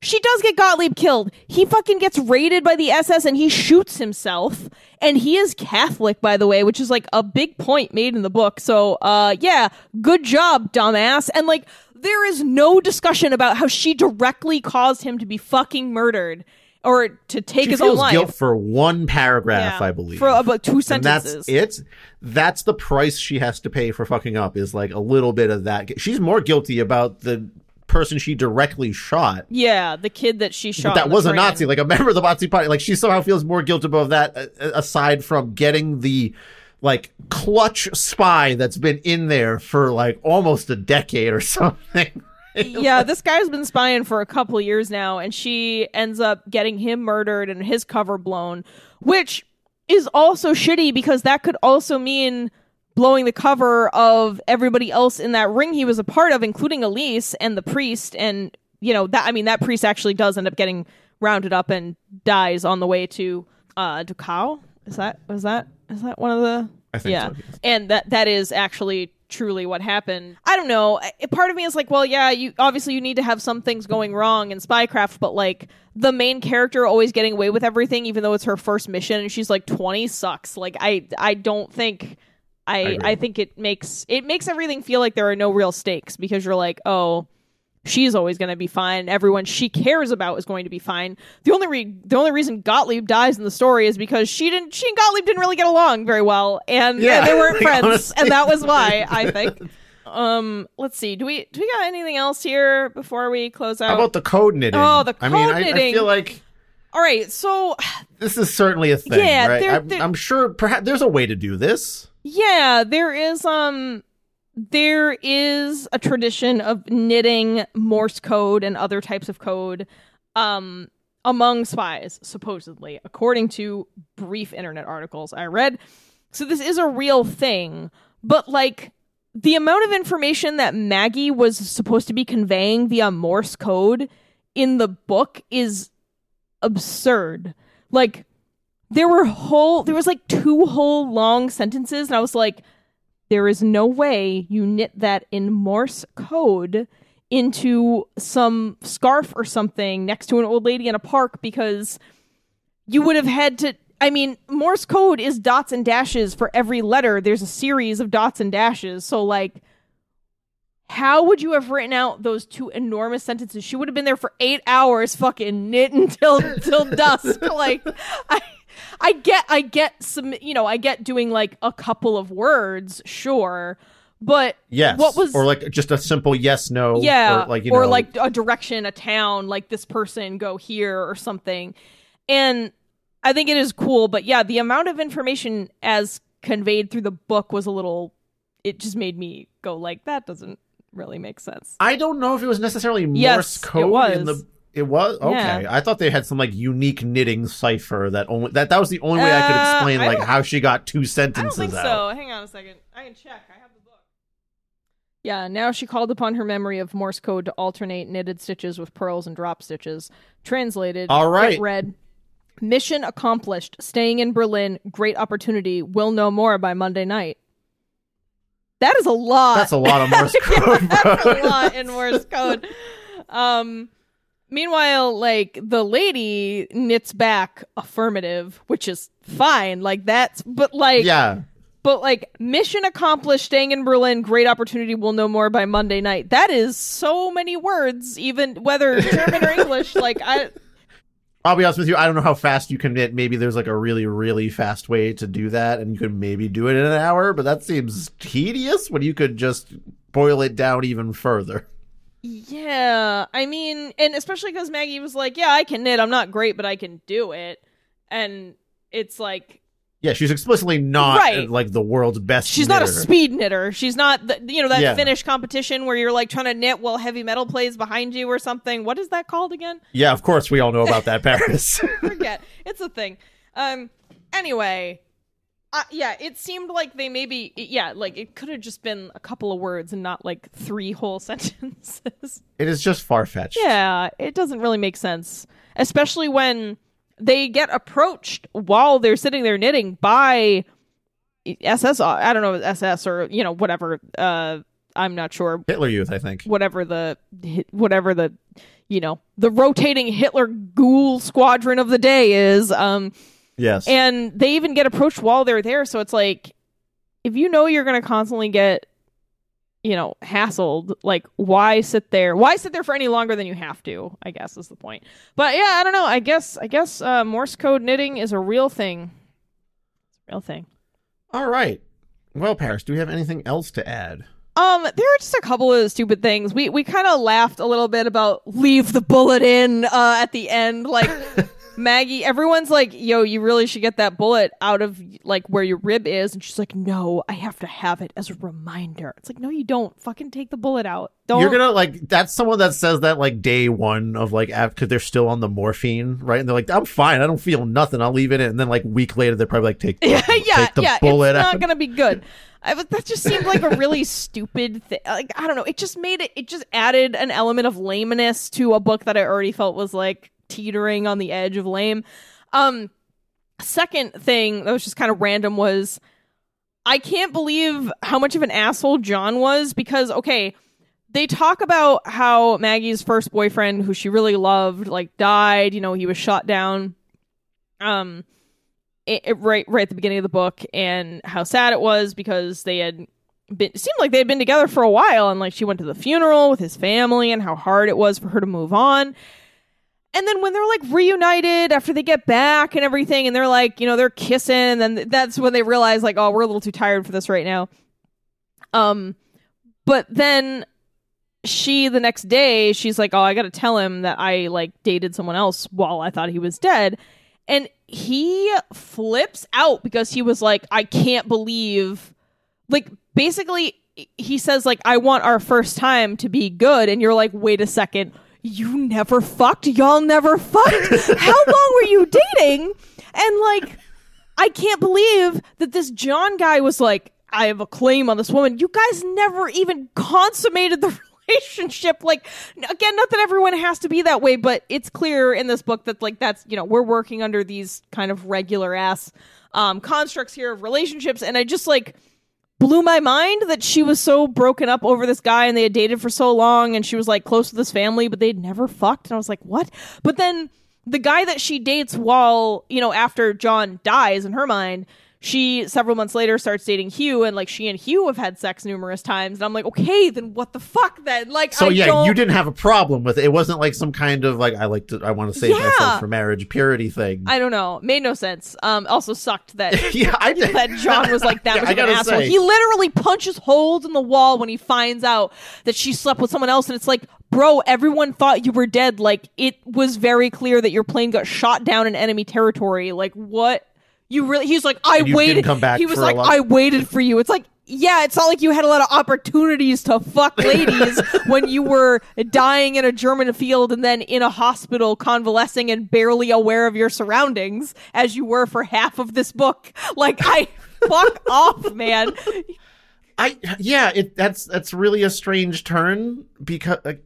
she does get Gottlieb killed. He fucking gets raided by the SS and he shoots himself. And he is Catholic, by the way, which is like a big point made in the book. So, uh, yeah, good job, dumbass. And like, there is no discussion about how she directly caused him to be fucking murdered or to take she his own feels life. guilt for one paragraph, Yeah, I believe. For about two and sentences. that's it. That's the price she has to pay for fucking up. Is like a little bit of that. She's more guilty about the person she directly shot. Yeah, the kid that she shot. But that was a train. Nazi, like a member of the Nazi party. Like she somehow feels more guilt about that, uh, aside from getting the like clutch spy that's been in there for like almost a decade or something. yeah, this guy's been spying for a couple years now, and she ends up getting him murdered and his cover blown, which is also shitty because that could also mean blowing the cover of everybody else in that ring he was a part of, including Elise and the priest. And, you know, that, I mean, that priest actually does end up getting rounded up and dies on the way to, uh, Dachau. Is that, is that, is that one of the, I think yeah. so, yes. And that that is actually truly what happened. I don't know. Part of me is like, well, yeah, you obviously you need to have some things going wrong in spycraft, but like the main character always getting away with everything, even though it's her first mission and she's like twenty, sucks. Like I I don't think. I, agree. I think it makes it makes everything feel like there are no real stakes because you're like, oh, she's always going to be fine. Everyone she cares about is going to be fine. The only re- the only reason Gottlieb dies in the story is because she didn't she and Gottlieb didn't really get along very well, and, Yeah, and they weren't like, friends, honestly. and that was why I think. Um, let's see. Do we do we got anything else here before we close out? How about the code knitting? Oh, the I mean, code I, I knitting. feel like All right, so this is certainly a thing, Yeah, right? there- I'm, I'm sure perhaps there's a way to do this. Yeah, there is um there is a tradition of knitting Morse code and other types of code um among spies supposedly according to brief internet articles I read. So this is a real thing, but like the amount of information that Maggie was supposed to be conveying via Morse code in the book is absurd. Like there were whole there was like two whole long sentences and i was like there is no way you knit that in morse code into some scarf or something next to an old lady in a park because you would have had to i mean morse code is dots and dashes for every letter there's a series of dots and dashes so like how would you have written out those two enormous sentences? She would have been there for eight hours, fucking knit until till dusk. Like, I, I get, I get some, you know, I get doing like a couple of words, sure, but Yes. what was or like just a simple yes no. yeah, Or like you know. like a direction, a town, like this person go here or something. And I think it is cool, but yeah, the amount of information as conveyed through the book was a little. It just made me go like that doesn't really make sense. I don't know if it was necessarily Morse Yes, code in the. It was okay. Yeah. I thought they had some like unique knitting cipher that only that that was the only way I could Uh, explain I like how she got two I don't sentences think out. so. Hang on a second. I can check. I have the book. Yeah, now she called upon her memory of Morse code to alternate knitted stitches with purls and drop stitches. Translated. All right. read Mission accomplished. Staying in Berlin. Great opportunity. We'll know more by Monday night. That is a lot. That's a lot of Morse Yeah, code, that's a lot in Morse code. Um, meanwhile, like the lady knits back affirmative, which is fine. Like that's, but like, yeah. but like mission accomplished. Staying in Berlin, great opportunity. We'll know more by Monday night. That is so many words, even whether German or English. Like I, I'll be honest with you. I don't know how fast you can knit. Maybe there's like a really, really fast way to do that, and you could maybe do it in an hour. But that seems tedious when you could just boil it down even further. Yeah, I mean, and especially because Maggie was like, "Yeah, I can knit. I'm not great, but I can do it," and it's like Yeah, she's explicitly not Right. uh, like the world's best. She's not a speed knitter. She's not, the, you know, that Yeah. Finnish competition where you're like trying to knit while heavy metal plays behind you or something. What is that called again? Yeah, of course we all know about that, Paris. Forget. it's a thing. Um. Anyway, uh, yeah, it seemed like they maybe, yeah, like it could have just been a couple of words and not like three whole sentences. it is just far fetched. yeah, it doesn't really make sense, especially when they get approached while they're sitting there knitting by SS. I don't know SS or you know whatever. Uh, I'm not sure. Hitler Youth, I think. Whatever the whatever the you know the rotating Hitler ghoul squadron of the day is. Um, Yes. and they even get approached while they're there. So it's like if you know you're going to constantly get you know hassled like why sit there why sit there for any longer than you have to i guess is the point but yeah i don't know i guess i guess uh, morse code knitting is a real thing it's a real thing all right. Well, Paris, do we have anything else to add? Um, there are just a couple of stupid things. We we kind of laughed a little bit about leave the bullet in uh, at the end. Like Maggie, everyone's like, "Yo, you really should get that bullet out of like where your rib is," and she's like, "No, I have to have it as a reminder." It's like, no, you don't. Fucking take the bullet out. Don't. You're gonna like that's someone that says that like day one of like because they're still on the morphine, right? And they're like, I'm fine, I don't feel nothing, I'll leave it in. And then like week later, they're probably like, take the, yeah, yeah, take the yeah. bullet it's out. not gonna be good. I, that just seemed like a really stupid thing. Like I don't know. It just made it. It just added an element of lameness to a book that I already felt was like teetering on the edge of lame. Um, second thing that was just kind of random was I can't believe how much of an asshole John was because okay, they talk about how Maggie's first boyfriend, who she really loved, like died. You know, he was shot down. Um, it, it- right right at the beginning of the book, and how sad it was because they had been seemed like they had been together for a while, and like she went to the funeral with his family, and how hard it was for her to move on. And then when they're like reunited after they get back and everything, and they're like, you know, they're kissing, and then that's when they realize like, oh, we're a little too tired for this right now. Um, but then she the next day she's like, oh, I got to tell him that I like dated someone else while I thought he was dead, and he flips out because he was like, I can't believe, like basically he says like I want our first time to be good, and you're like, wait a second you never fucked. Y'all never fucked. How long were you dating? And like i can't believe that this john guy was like i have a claim on this woman. You guys never even consummated the relationship. Like again not that everyone has to be that way but it's clear in this book that like that's you know we're working under these kind of regular ass um constructs here of relationships. And i just like blew my mind that she was so broken up over this guy and they had dated for so long and she was like close to this family but they'd never fucked. And I was like what? But then the guy that she dates while you know after John dies in her mind she several months later starts dating Hugh and like she and Hugh have had sex numerous times and I'm like okay then what the fuck then like so I yeah, don't- you didn't have a problem with it. It wasn't like some kind of like I like to I want to save Yeah. myself for marriage purity thing. I don't know made no sense um also sucked that yeah, I did. that John was like that Yeah, I an asshole. say. He literally punches holes in the wall when he finds out that she slept with someone else, and it's like, bro, everyone thought you were dead. Like it was very clear that your plane got shot down in enemy territory. Like what? You really? He's like, I waited. come back he was like, I waited for you. It's like. Yeah, it's not like you had a lot of opportunities to fuck ladies when you were dying in a German field and then in a hospital convalescing and barely aware of your surroundings as you were for half of this book. Like I fuck off, man. I yeah, it that's that's really a strange turn because like,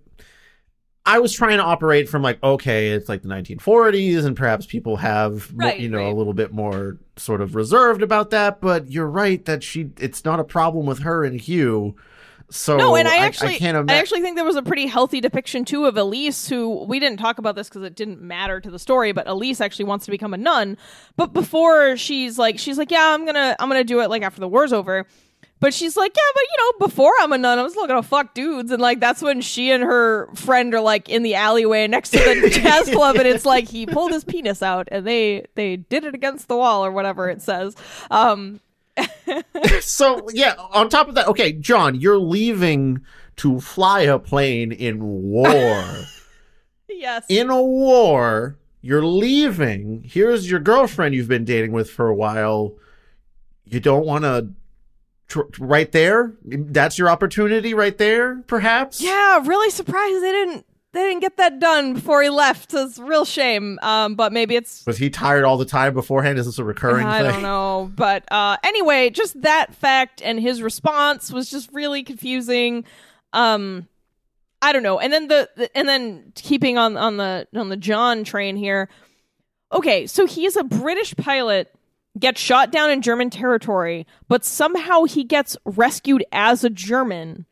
I was trying to operate from like okay, it's like the 1940s and perhaps people have Right, you know right. a little bit more sort of reserved about that, but you're right that she it's not a problem with her and Hugh. So No, and I actually, I, can't I actually think there was a pretty healthy depiction too of Elise, who we didn't talk about this because it didn't matter to the story. But Elise actually wants to become a nun. But before she's like, she's like, yeah, I'm gonna, I'm gonna do it like after the war's over. But she's like, yeah, but you know, before I'm a nun, I was looking to fuck dudes, and like that's when she and her friend are like in the alleyway next to the jazz club, and it's like he pulled his penis out, and they they did it against the wall or whatever it says. Um, so yeah, on top of that, okay, John, you're leaving to fly a plane in war. yes, in a war, you're leaving. Here's your girlfriend you've been dating with for a while. You don't want to. Tr- right there, that's your opportunity. Right there, perhaps. Yeah, really surprised they didn't they didn't get that done before he left. It's a real shame. Um, but maybe it's Was he tired all the time beforehand? Is this a recurring thing? I thing? don't know. But uh, anyway, just that fact and his response was just really confusing. Um, I don't know. And then the, the and then keeping on on the on the John train here. Okay, so he's a British pilot, gets shot down in German territory, but somehow he gets rescued as a German.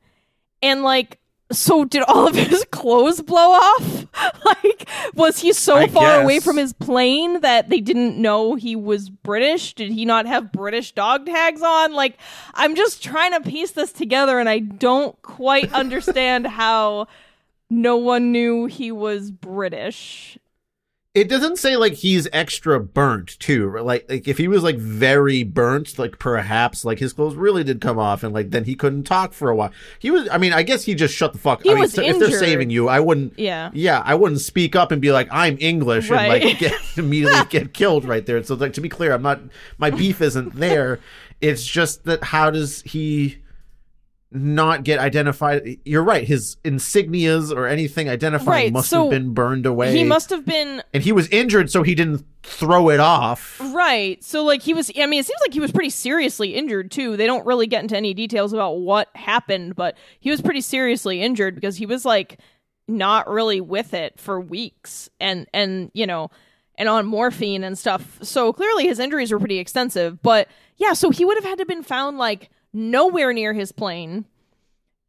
And like so did all of his clothes blow off? like was he so I far away from his plane that they didn't know he was British? Did he not have British dog tags on? Like I'm just trying to piece this together and I don't quite understand how no one knew he was British. It doesn't say like he's extra burnt too. Like like if he was like very burnt, like perhaps like his clothes really did come off, and like then he couldn't talk for a while. He was. I mean, I guess he just shut the fuck. He I mean, was so if they're saving you, I wouldn't. Yeah. Yeah, I wouldn't speak up and be like, "I'm English," Right. and like get, immediately get killed right there. So, like to be clear, I'm not. My beef isn't there. It's just that how does he not get identified? You're right. His insignias or anything identifying Right, must so have been burned away. He must have been and he was injured, so he didn't throw it off. Right. So like he was I mean it seems like he was pretty seriously injured too. They don't really get into any details about what happened, but he was pretty seriously injured because he was like not really with it for weeks and and you know and on morphine and stuff. So clearly his injuries were pretty extensive, but yeah, so he would have had to have been found like nowhere near his plane.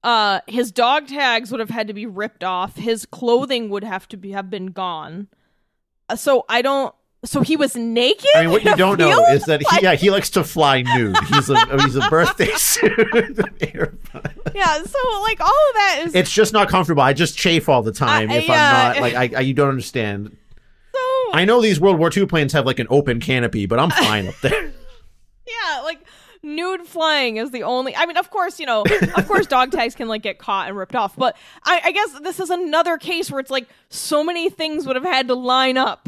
Uh his dog tags would have had to be ripped off. His clothing would have to be have been gone. Uh, So I don't so he was naked. I mean, what you don't know is that he, yeah, he likes to fly nude. He's a he's a birthday suit. yeah. So like all of that is it's just not comfortable. I just chafe all the time I- if yeah. I'm not like I, I. You don't understand. so I know these World War II planes have like an open canopy, but I'm fine up there. yeah, like nude flying is the only. I mean, of course, you know, of course, dog tags can like get caught and ripped off, but I, I guess this is another case where it's like so many things would have had to line up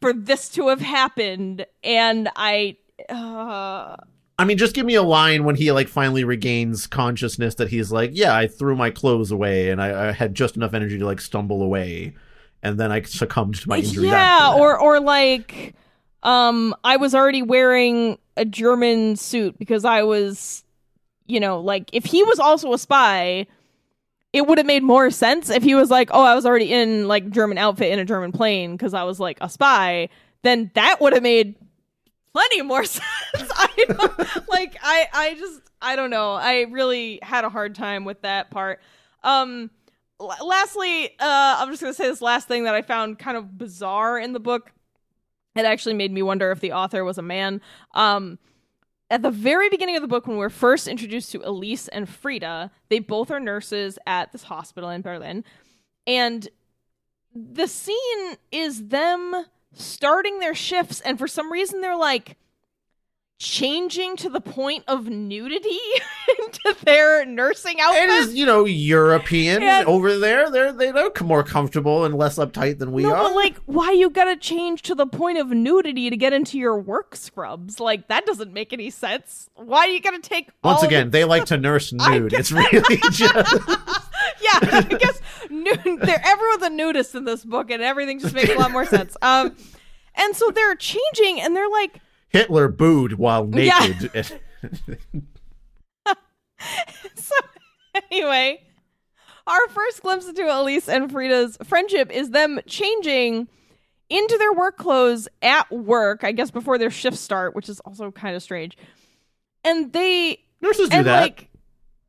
for this to have happened, and I. Uh, I mean, just give me a line when he like finally regains consciousness that he's like, yeah, I threw my clothes away and I, I had just enough energy to like stumble away, and then I succumbed to my injuries. yeah, after that. or or like, um, I was already wearing a German suit because I was, you know, like if he was also a spy, it would have made more sense if he was like, oh, I was already in like German outfit in a German plane because I was like a spy. Then that would have made plenty more sense. I like I I just I don't know. I really had a hard time with that part. Um l- lastly, uh I'm just to say this last thing that I found kind of bizarre in the book. It actually made me wonder if the author was a man. Um at the very beginning of the book, when we're first introduced to Elise and Frida, they both are nurses at this hospital in Berlin. And the scene is them starting their shifts, and for some reason, they're like changing to the point of nudity into their nursing It outfits. is, you know, European Yeah. over there. They're they look more comfortable and less uptight than we no, are. but like, why you gotta change to the point of nudity to get into your work scrubs? Like, that doesn't make any sense. Why you gotta take Once again, they like to nurse nude. It's really just yeah, I guess nude, they're, everyone's a nudist in this book, and everything just makes a lot more sense. Um, and so they're changing, and they're like, Hitler booed while Yeah. naked. so anyway, our first glimpse into Elise and Frida's friendship is them changing into their work clothes at work, I guess before their shifts start, which is also kind of strange. And they Nurses do and that. like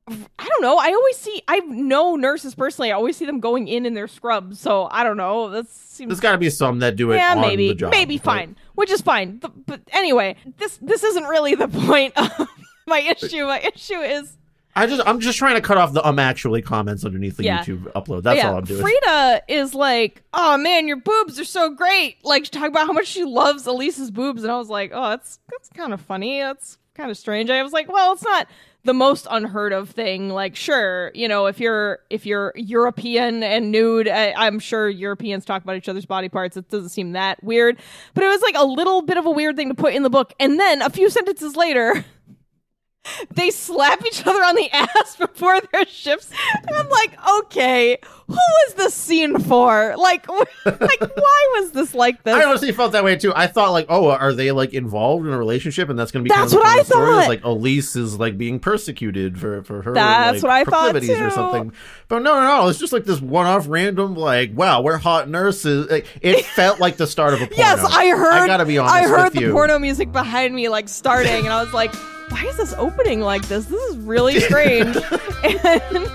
I don't know. I always see I know nurses personally. I always see them going in in their scrubs. So I don't know. That seems There's got to be some that do it yeah, maybe, the job. maybe but- fine, which is fine. But anyway, this this isn't really the point of my issue. My issue is I just I'm just trying to cut off the um actually comments underneath the Yeah. YouTube upload. That's yeah, all I'm doing. Frida is like, "Oh man, your boobs are so great!" Like she talking about how much she loves Elise's boobs, and I was like, "Oh, that's that's kind of funny. That's kind of strange." I was like, "Well, it's not." the most unheard of thing like sure you know if you're if you're european and nude I, i'm sure europeans talk about each other's body parts it doesn't seem that weird but it was like a little bit of a weird thing to put in the book and then a few sentences later they slap each other on the ass before their shifts and i'm like okay who was this scene for like like why was this like this I honestly felt that way too. I thought like, oh, are they like involved in a relationship, and that's going to be kind That's of what I story, is, thought. Like Elise is like being persecuted for for her That's like, what I thought, proclivities or too. something. But no, no, no. It's just like this one-off random like, wow, we're hot nurses. Like, it felt like the start of a porno. Yes, I heard. I gotta be honest I heard the you. porno music behind me, like starting, and I was like, "Why is this opening like this? This is really strange." and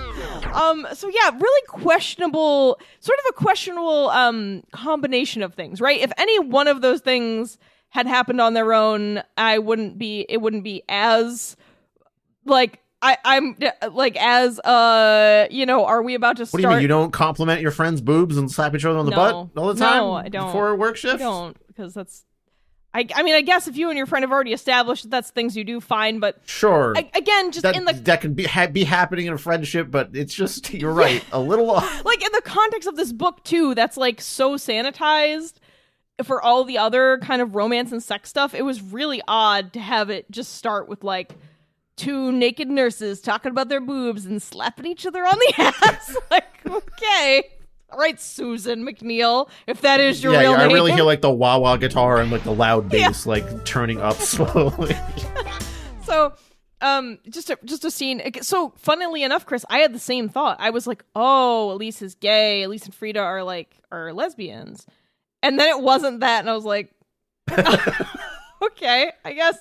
um, so yeah, really questionable, sort of a questionable um combination of things, right? If any one of those things had happened on their own, I wouldn't be. It wouldn't be as like. I, I'm like as uh you know are we about to start? What do you mean? You don't compliment your friends' boobs and slap each other on the No. butt all the time No, I don't. before work I shift? don't because that's. I, I mean, I guess if you and your friend have already established that that's things you do, fine. But Sure. I, again, just that in the that can be ha- be happening in a friendship, but it's just you're right, a little. Off. like in the context of this book too, that's like so sanitized for all the other kind of romance and sex stuff. It was really odd to have it just start with like two naked nurses talking about their boobs and slapping each other on the ass. like, okay. All right, Susan MacNeal, if that is your yeah, real yeah, name. I really hear like the wah wah guitar and like the loud Yeah. bass like turning up slowly. So, um, just a just a scene. So, funnily enough, Chris, I had the same thought. I was like, "Oh, Elise is gay. Elise and Frida are like are lesbians," and then it wasn't that, and I was like, "Okay, I guess."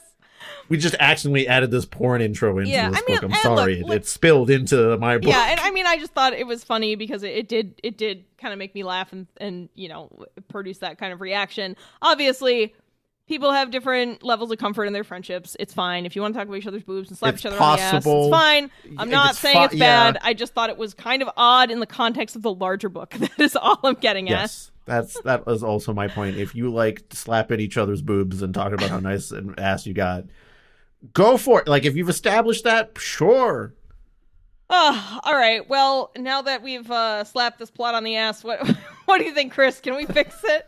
We just accidentally added this porn intro into Yeah, this I mean, book. I'm sorry, look, it, look- it spilled into my book. Yeah, and I mean, I just thought it was funny because it, it did it did kind of make me laugh and and you know produce that kind of reaction. Obviously. People have different levels of comfort in their friendships. It's fine. If you want to talk about each other's boobs and slap It's each other on the ass, it's fine. I'm If not it's saying it's bad. yeah. I just thought it was kind of odd in the context of the larger book. That is all I'm getting at. That's that was also my point. If you like slap at each other's boobs and talking about how nice an ass you got, go for it. Like if you've established that, sure. Oh, all right. Well, now that we've uh, slapped this plot on the ass, what what do you think, Chris? Can we fix it?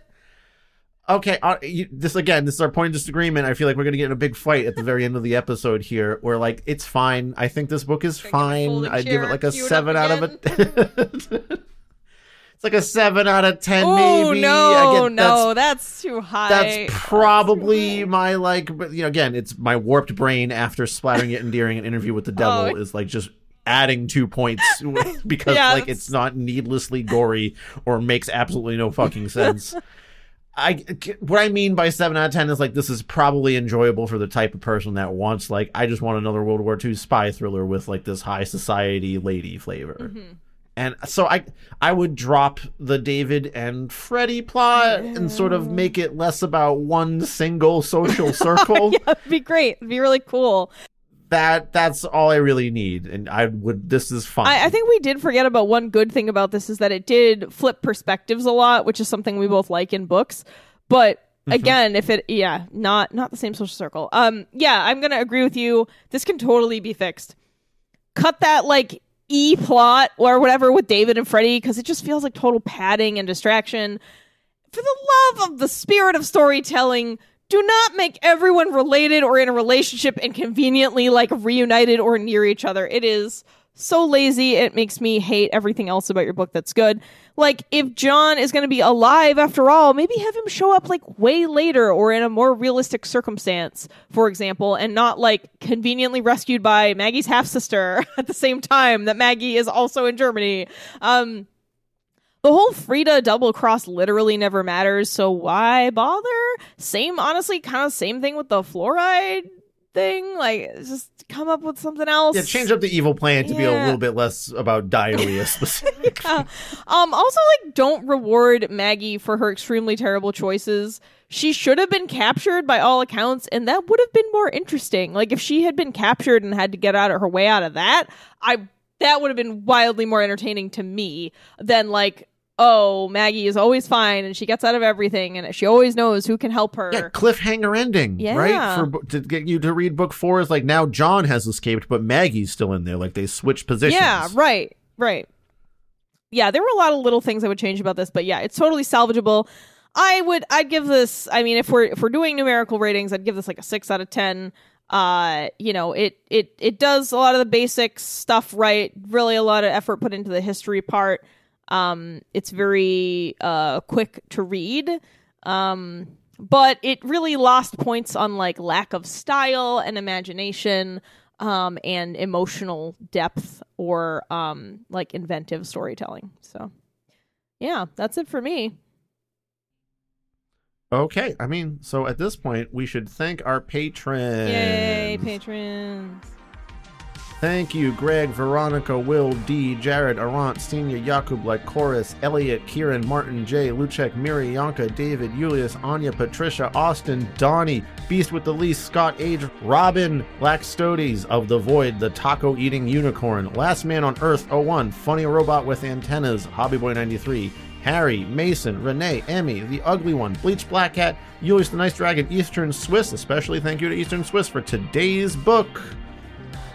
Okay, uh, you, this again, this is our point of disagreement. I feel like we're gonna get in a big fight at the very end of the episode here. Where like it's fine. I think this book is Gonna get a fine. I'd give it like a seven out of a. like a seven out of ten, Oh maybe. Oh no, Again, that's- no, that's too high. That's probably my like, you know, again, it's my warped brain after splattering it and during an interview with the devil Oh. is like just adding two points because Yeah, like that's- it's not needlessly gory or makes absolutely no fucking sense. I what I mean by seven out of ten is like this is probably enjoyable for the type of person that wants like I just want another World War II spy thriller with like this high society lady flavor. Mm-hmm. And so I I would drop the David and Freddie plot and sort of make it less about one single social circle. yeah, it'd be great. It'd be really cool. That that's all I really need. And I would this is fine. I, I think we did forget about one good thing about this is that it did flip perspectives a lot, which is something we both like in books. But Mm-hmm. again, if it yeah, not not the same social circle. Um yeah, I'm gonna agree with you. This can totally be fixed. Cut that like E plot or whatever with David and Freddie, because it just feels like total padding and distraction. For the love of the spirit of storytelling, do not make everyone related or in a relationship and conveniently like reunited or near each other. It is so lazy. It makes me hate everything else about your book that's good. Like if John is going to be alive after all, maybe have him show up like way later or in a more realistic circumstance, for example, and not like conveniently rescued by Maggie's half sister at the same time that Maggie is also in Germany. Um, the whole Frida double cross literally never matters, so why bother? Same, honestly, kind of same thing with the fluoride thing. Like, just come up with something else. Yeah, change up the evil plan to be a little bit less about diarrhea specific. Yeah. Um, also, like, don't reward Maggie for her extremely terrible choices. She should have been captured by all accounts, and that would have been more interesting. Like, if she had been captured and had to get out of her way out of that, I that would have been wildly more entertaining to me than like, oh, Maggie is always fine and she gets out of everything and she always knows who can help her. Yeah, cliffhanger ending, Yeah. right? For to get you to read book four is like now John has escaped, but Maggie's still in there. Like they switch positions. Yeah, right, right. Yeah, there were a lot of little things I would change about this, but yeah, it's totally salvageable. I would I'd give this I mean if we're if we're doing numerical ratings, I'd give this like a 6 out of 10. Uh, you know, it it it does a lot of the basic stuff right, really a lot of effort put into the history part. Um it's very uh quick to read. Um but it really lost points on like lack of style and imagination um, and emotional depth or um, like inventive storytelling. So, yeah, that's it for me. Okay. I mean, so at this point, we should thank our patrons. Yay, patrons! Thank you, Greg, Veronica, Will, D, Jared, Arant, Senior, Jakub, Chorus, Elliot, Kieran, Martin, J, Luchek, Miri, David, Julius, Anya, Patricia, Austin, Donnie, Beast with the Least, Scott Age, Robin, Black of the Void, the Taco Eating Unicorn, Last Man on Earth 01, Funny Robot with Antennas, Hobbyboy93, Harry, Mason, Renee, Emmy, The Ugly One, Bleach Black Cat, Julius the Nice Dragon, Eastern Swiss, especially thank you to Eastern Swiss for today's book.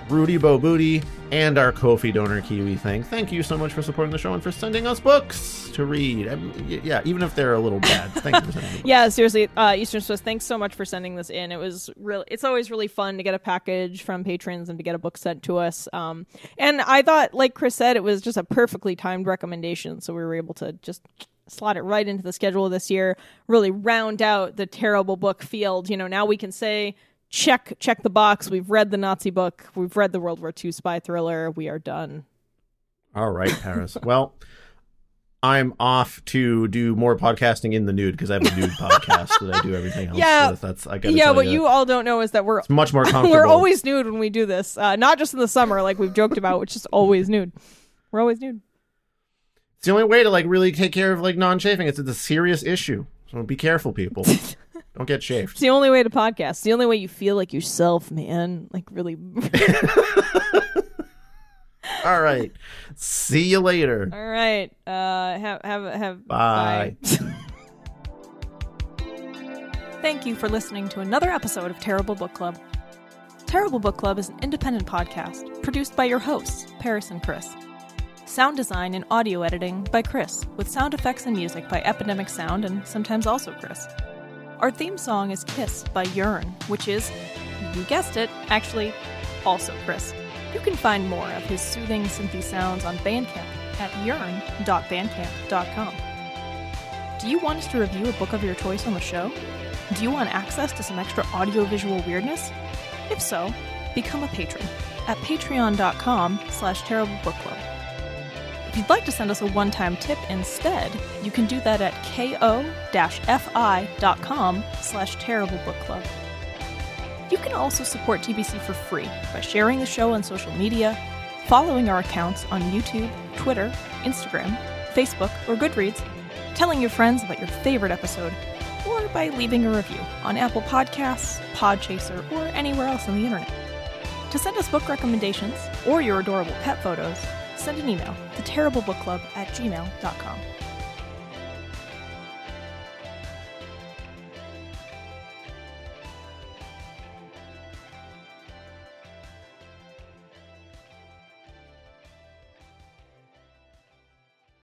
Rudy Bo Booty, and our Ko-fi donor Kiwi thing. Thank you so much for supporting the show and for sending us books to read. I mean, yeah, even if they're a little bad. Thank you for sending. Yeah, seriously, uh, Eastern Swiss, thanks so much for sending this in. It was really, it's always really fun to get a package from patrons and to get a book sent to us. Um, and I thought, like Chris said, it was just a perfectly timed recommendation, so we were able to just slot it right into the schedule this year. Really round out the terrible book field. You know, now we can say. Check check the box. We've read the Nazi book. We've read the World War II spy thriller. We are done. All right, Paris. well, I'm off to do more podcasting in the nude because I have a nude podcast that I do everything else Yeah. with. That's I gotta Yeah, what ya, you all don't know is that we're it's much more comfortable. we're always nude when we do this. Uh, not just in the summer, like we've joked about, which is always nude. We're always nude. It's the only way to like really take care of like non-chafing. It's, it's a serious issue. So be careful, people. Don't get shaved. It's the only way to podcast. It's the only way you feel like yourself, man. Like really. All right. See you later. All right. Uh, have have have. Bye. Thank you for listening to another episode of Terrible Book Club. Terrible Book Club is an independent podcast produced by your hosts, Paris and Chris. Sound design and audio editing by Chris, with sound effects and music by Epidemic Sound and sometimes also Chris. Our theme song is Kiss by Yearn, which is, you guessed it, actually also Chris. You can find more of his soothing synthy sounds on Bandcamp at yearn.bandcamp.com. Do you want us to review a book of your choice on the show? Do you want access to some extra audiovisual weirdness? If so, become a patron at patreon.com slash terriblebookclub. You'd like to send us a one-time tip instead, you can do that at ko-fi.com slash terriblebookclub. You can also support TBC for free by sharing the show on social media, following our accounts on YouTube, Twitter, Instagram, Facebook, or Goodreads, telling your friends about your favorite episode, or by leaving a review on Apple Podcasts, Podchaser, or anywhere else on the internet. To send us book recommendations or your adorable pet photos, send an email to terriblebookclub at gmail.com.